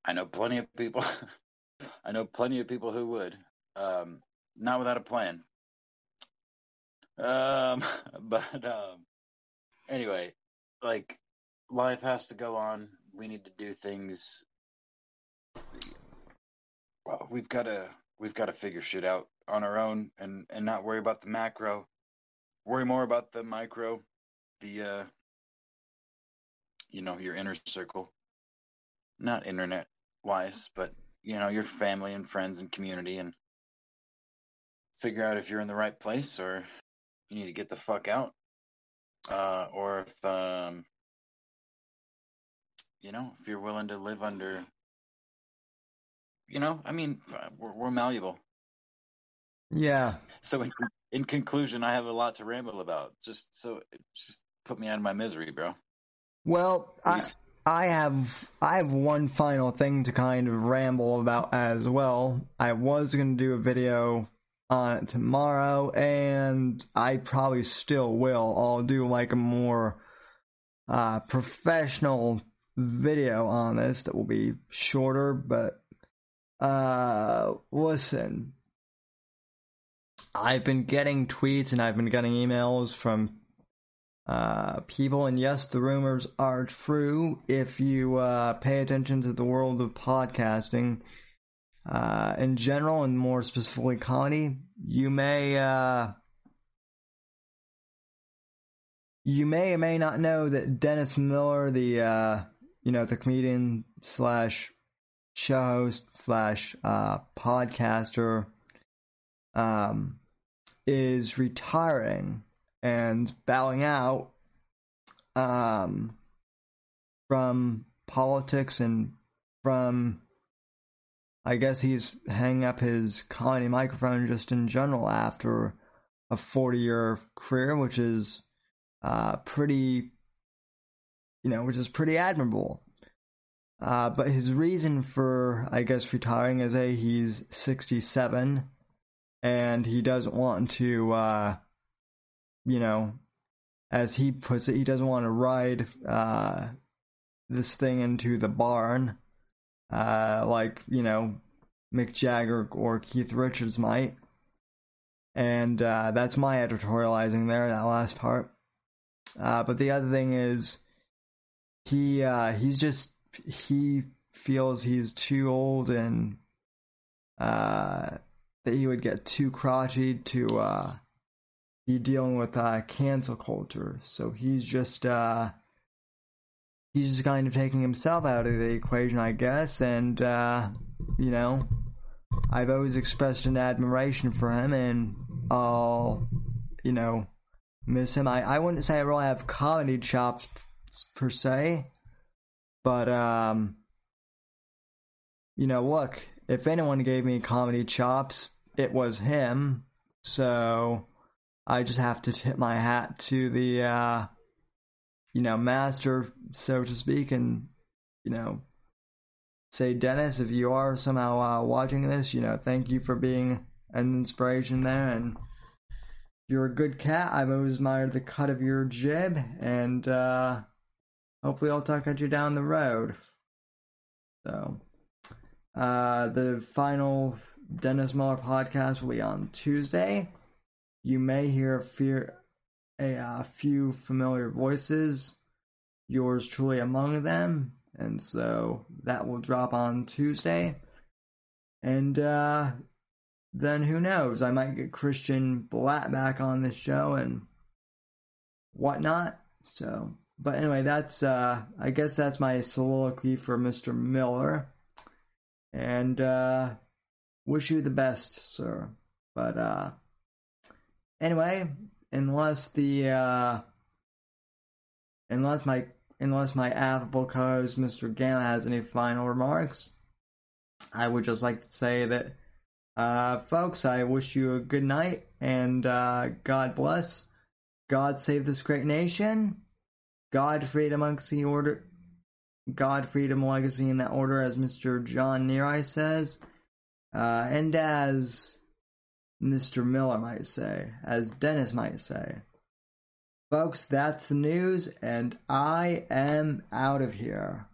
I know plenty of people. I know plenty of people who would, um, not without a plan. Um, but um, anyway, like life has to go on. we need to do things. Well, we've got to we've got to figure shit out on our own and and not worry about the macro. Worry more about the micro, the uh, you know, your inner circle. Not internet wise, but you know, your family and friends and community and figure out if you're in the right place or you need to get the fuck out. Uh, or if um you know, if you're willing to live under you know, I mean, we're, we're malleable. Yeah. So in, in conclusion, I have a lot to ramble about. Just so just put me out of my misery, bro. Well, I, I have I have one final thing to kind of ramble about as well. I was going to do a video on it tomorrow, and I probably still will. I'll do like a more uh, professional video on this that will be shorter, but uh, listen. I've been getting tweets and I've been getting emails from uh, people, and yes, the rumors are true. If you uh, pay attention to the world of podcasting uh, in general, and more specifically comedy, you may uh, you may or may not know that Dennis Miller, the uh, you know the comedian slash show host slash uh, podcaster, um, is retiring and bowing out um, from politics and from I guess he's hanging up his comedy microphone just in general after a 40 year career, which is uh, pretty, you know, which is pretty admirable. Uh, but his reason for, I guess, retiring is a he's 67 and he doesn't want to, uh, you know, as he puts it, he doesn't want to ride uh, this thing into the barn uh, like, you know, Mick Jagger or Keith Richards might. And uh, that's my editorializing there, that last part. Uh, but the other thing is, he uh, he's just he feels he's too old and uh, that he would get too crotchety to uh, be dealing with uh, cancel culture. So he's just uh, he's just kind of taking himself out of the equation, I guess. And uh, you know, I've always expressed an admiration for him, and I'll you know miss him. I I wouldn't say I really have comedy chops per se, but um, you know, look, if anyone gave me comedy chops, it was him. So I just have to tip my hat to the, uh, you know, master, so to speak, and, you know, say, Dennis, if you are somehow uh, watching this, you know, thank you for being an inspiration there. And you're a good cat. I've always admired the cut of your jib, and uh, hopefully I'll talk at you down the road. So, uh, the final Dennis Miller podcast will be on Tuesday. You may hear fear, a few familiar voices, yours truly among them, and so that will drop on Tuesday. And uh, then who knows? I might get Christian Bladt back on the show and whatnot. So, but anyway, that's uh, I guess that's my soliloquy for Mr. Miller. And uh, wish you the best, sir. But uh, anyway, unless the uh, unless my unless my affable co-host Mr. Gamma has any final remarks, I would just like to say that, uh, folks, I wish you a good night and uh, God bless. God save this great nation. God freedom amongst the order. God freedom legacy in that order, as Mr. John Neary says, uh, and as Mr. Miller might say, as Dennis might say. Folks, that's the news, and I am out of here.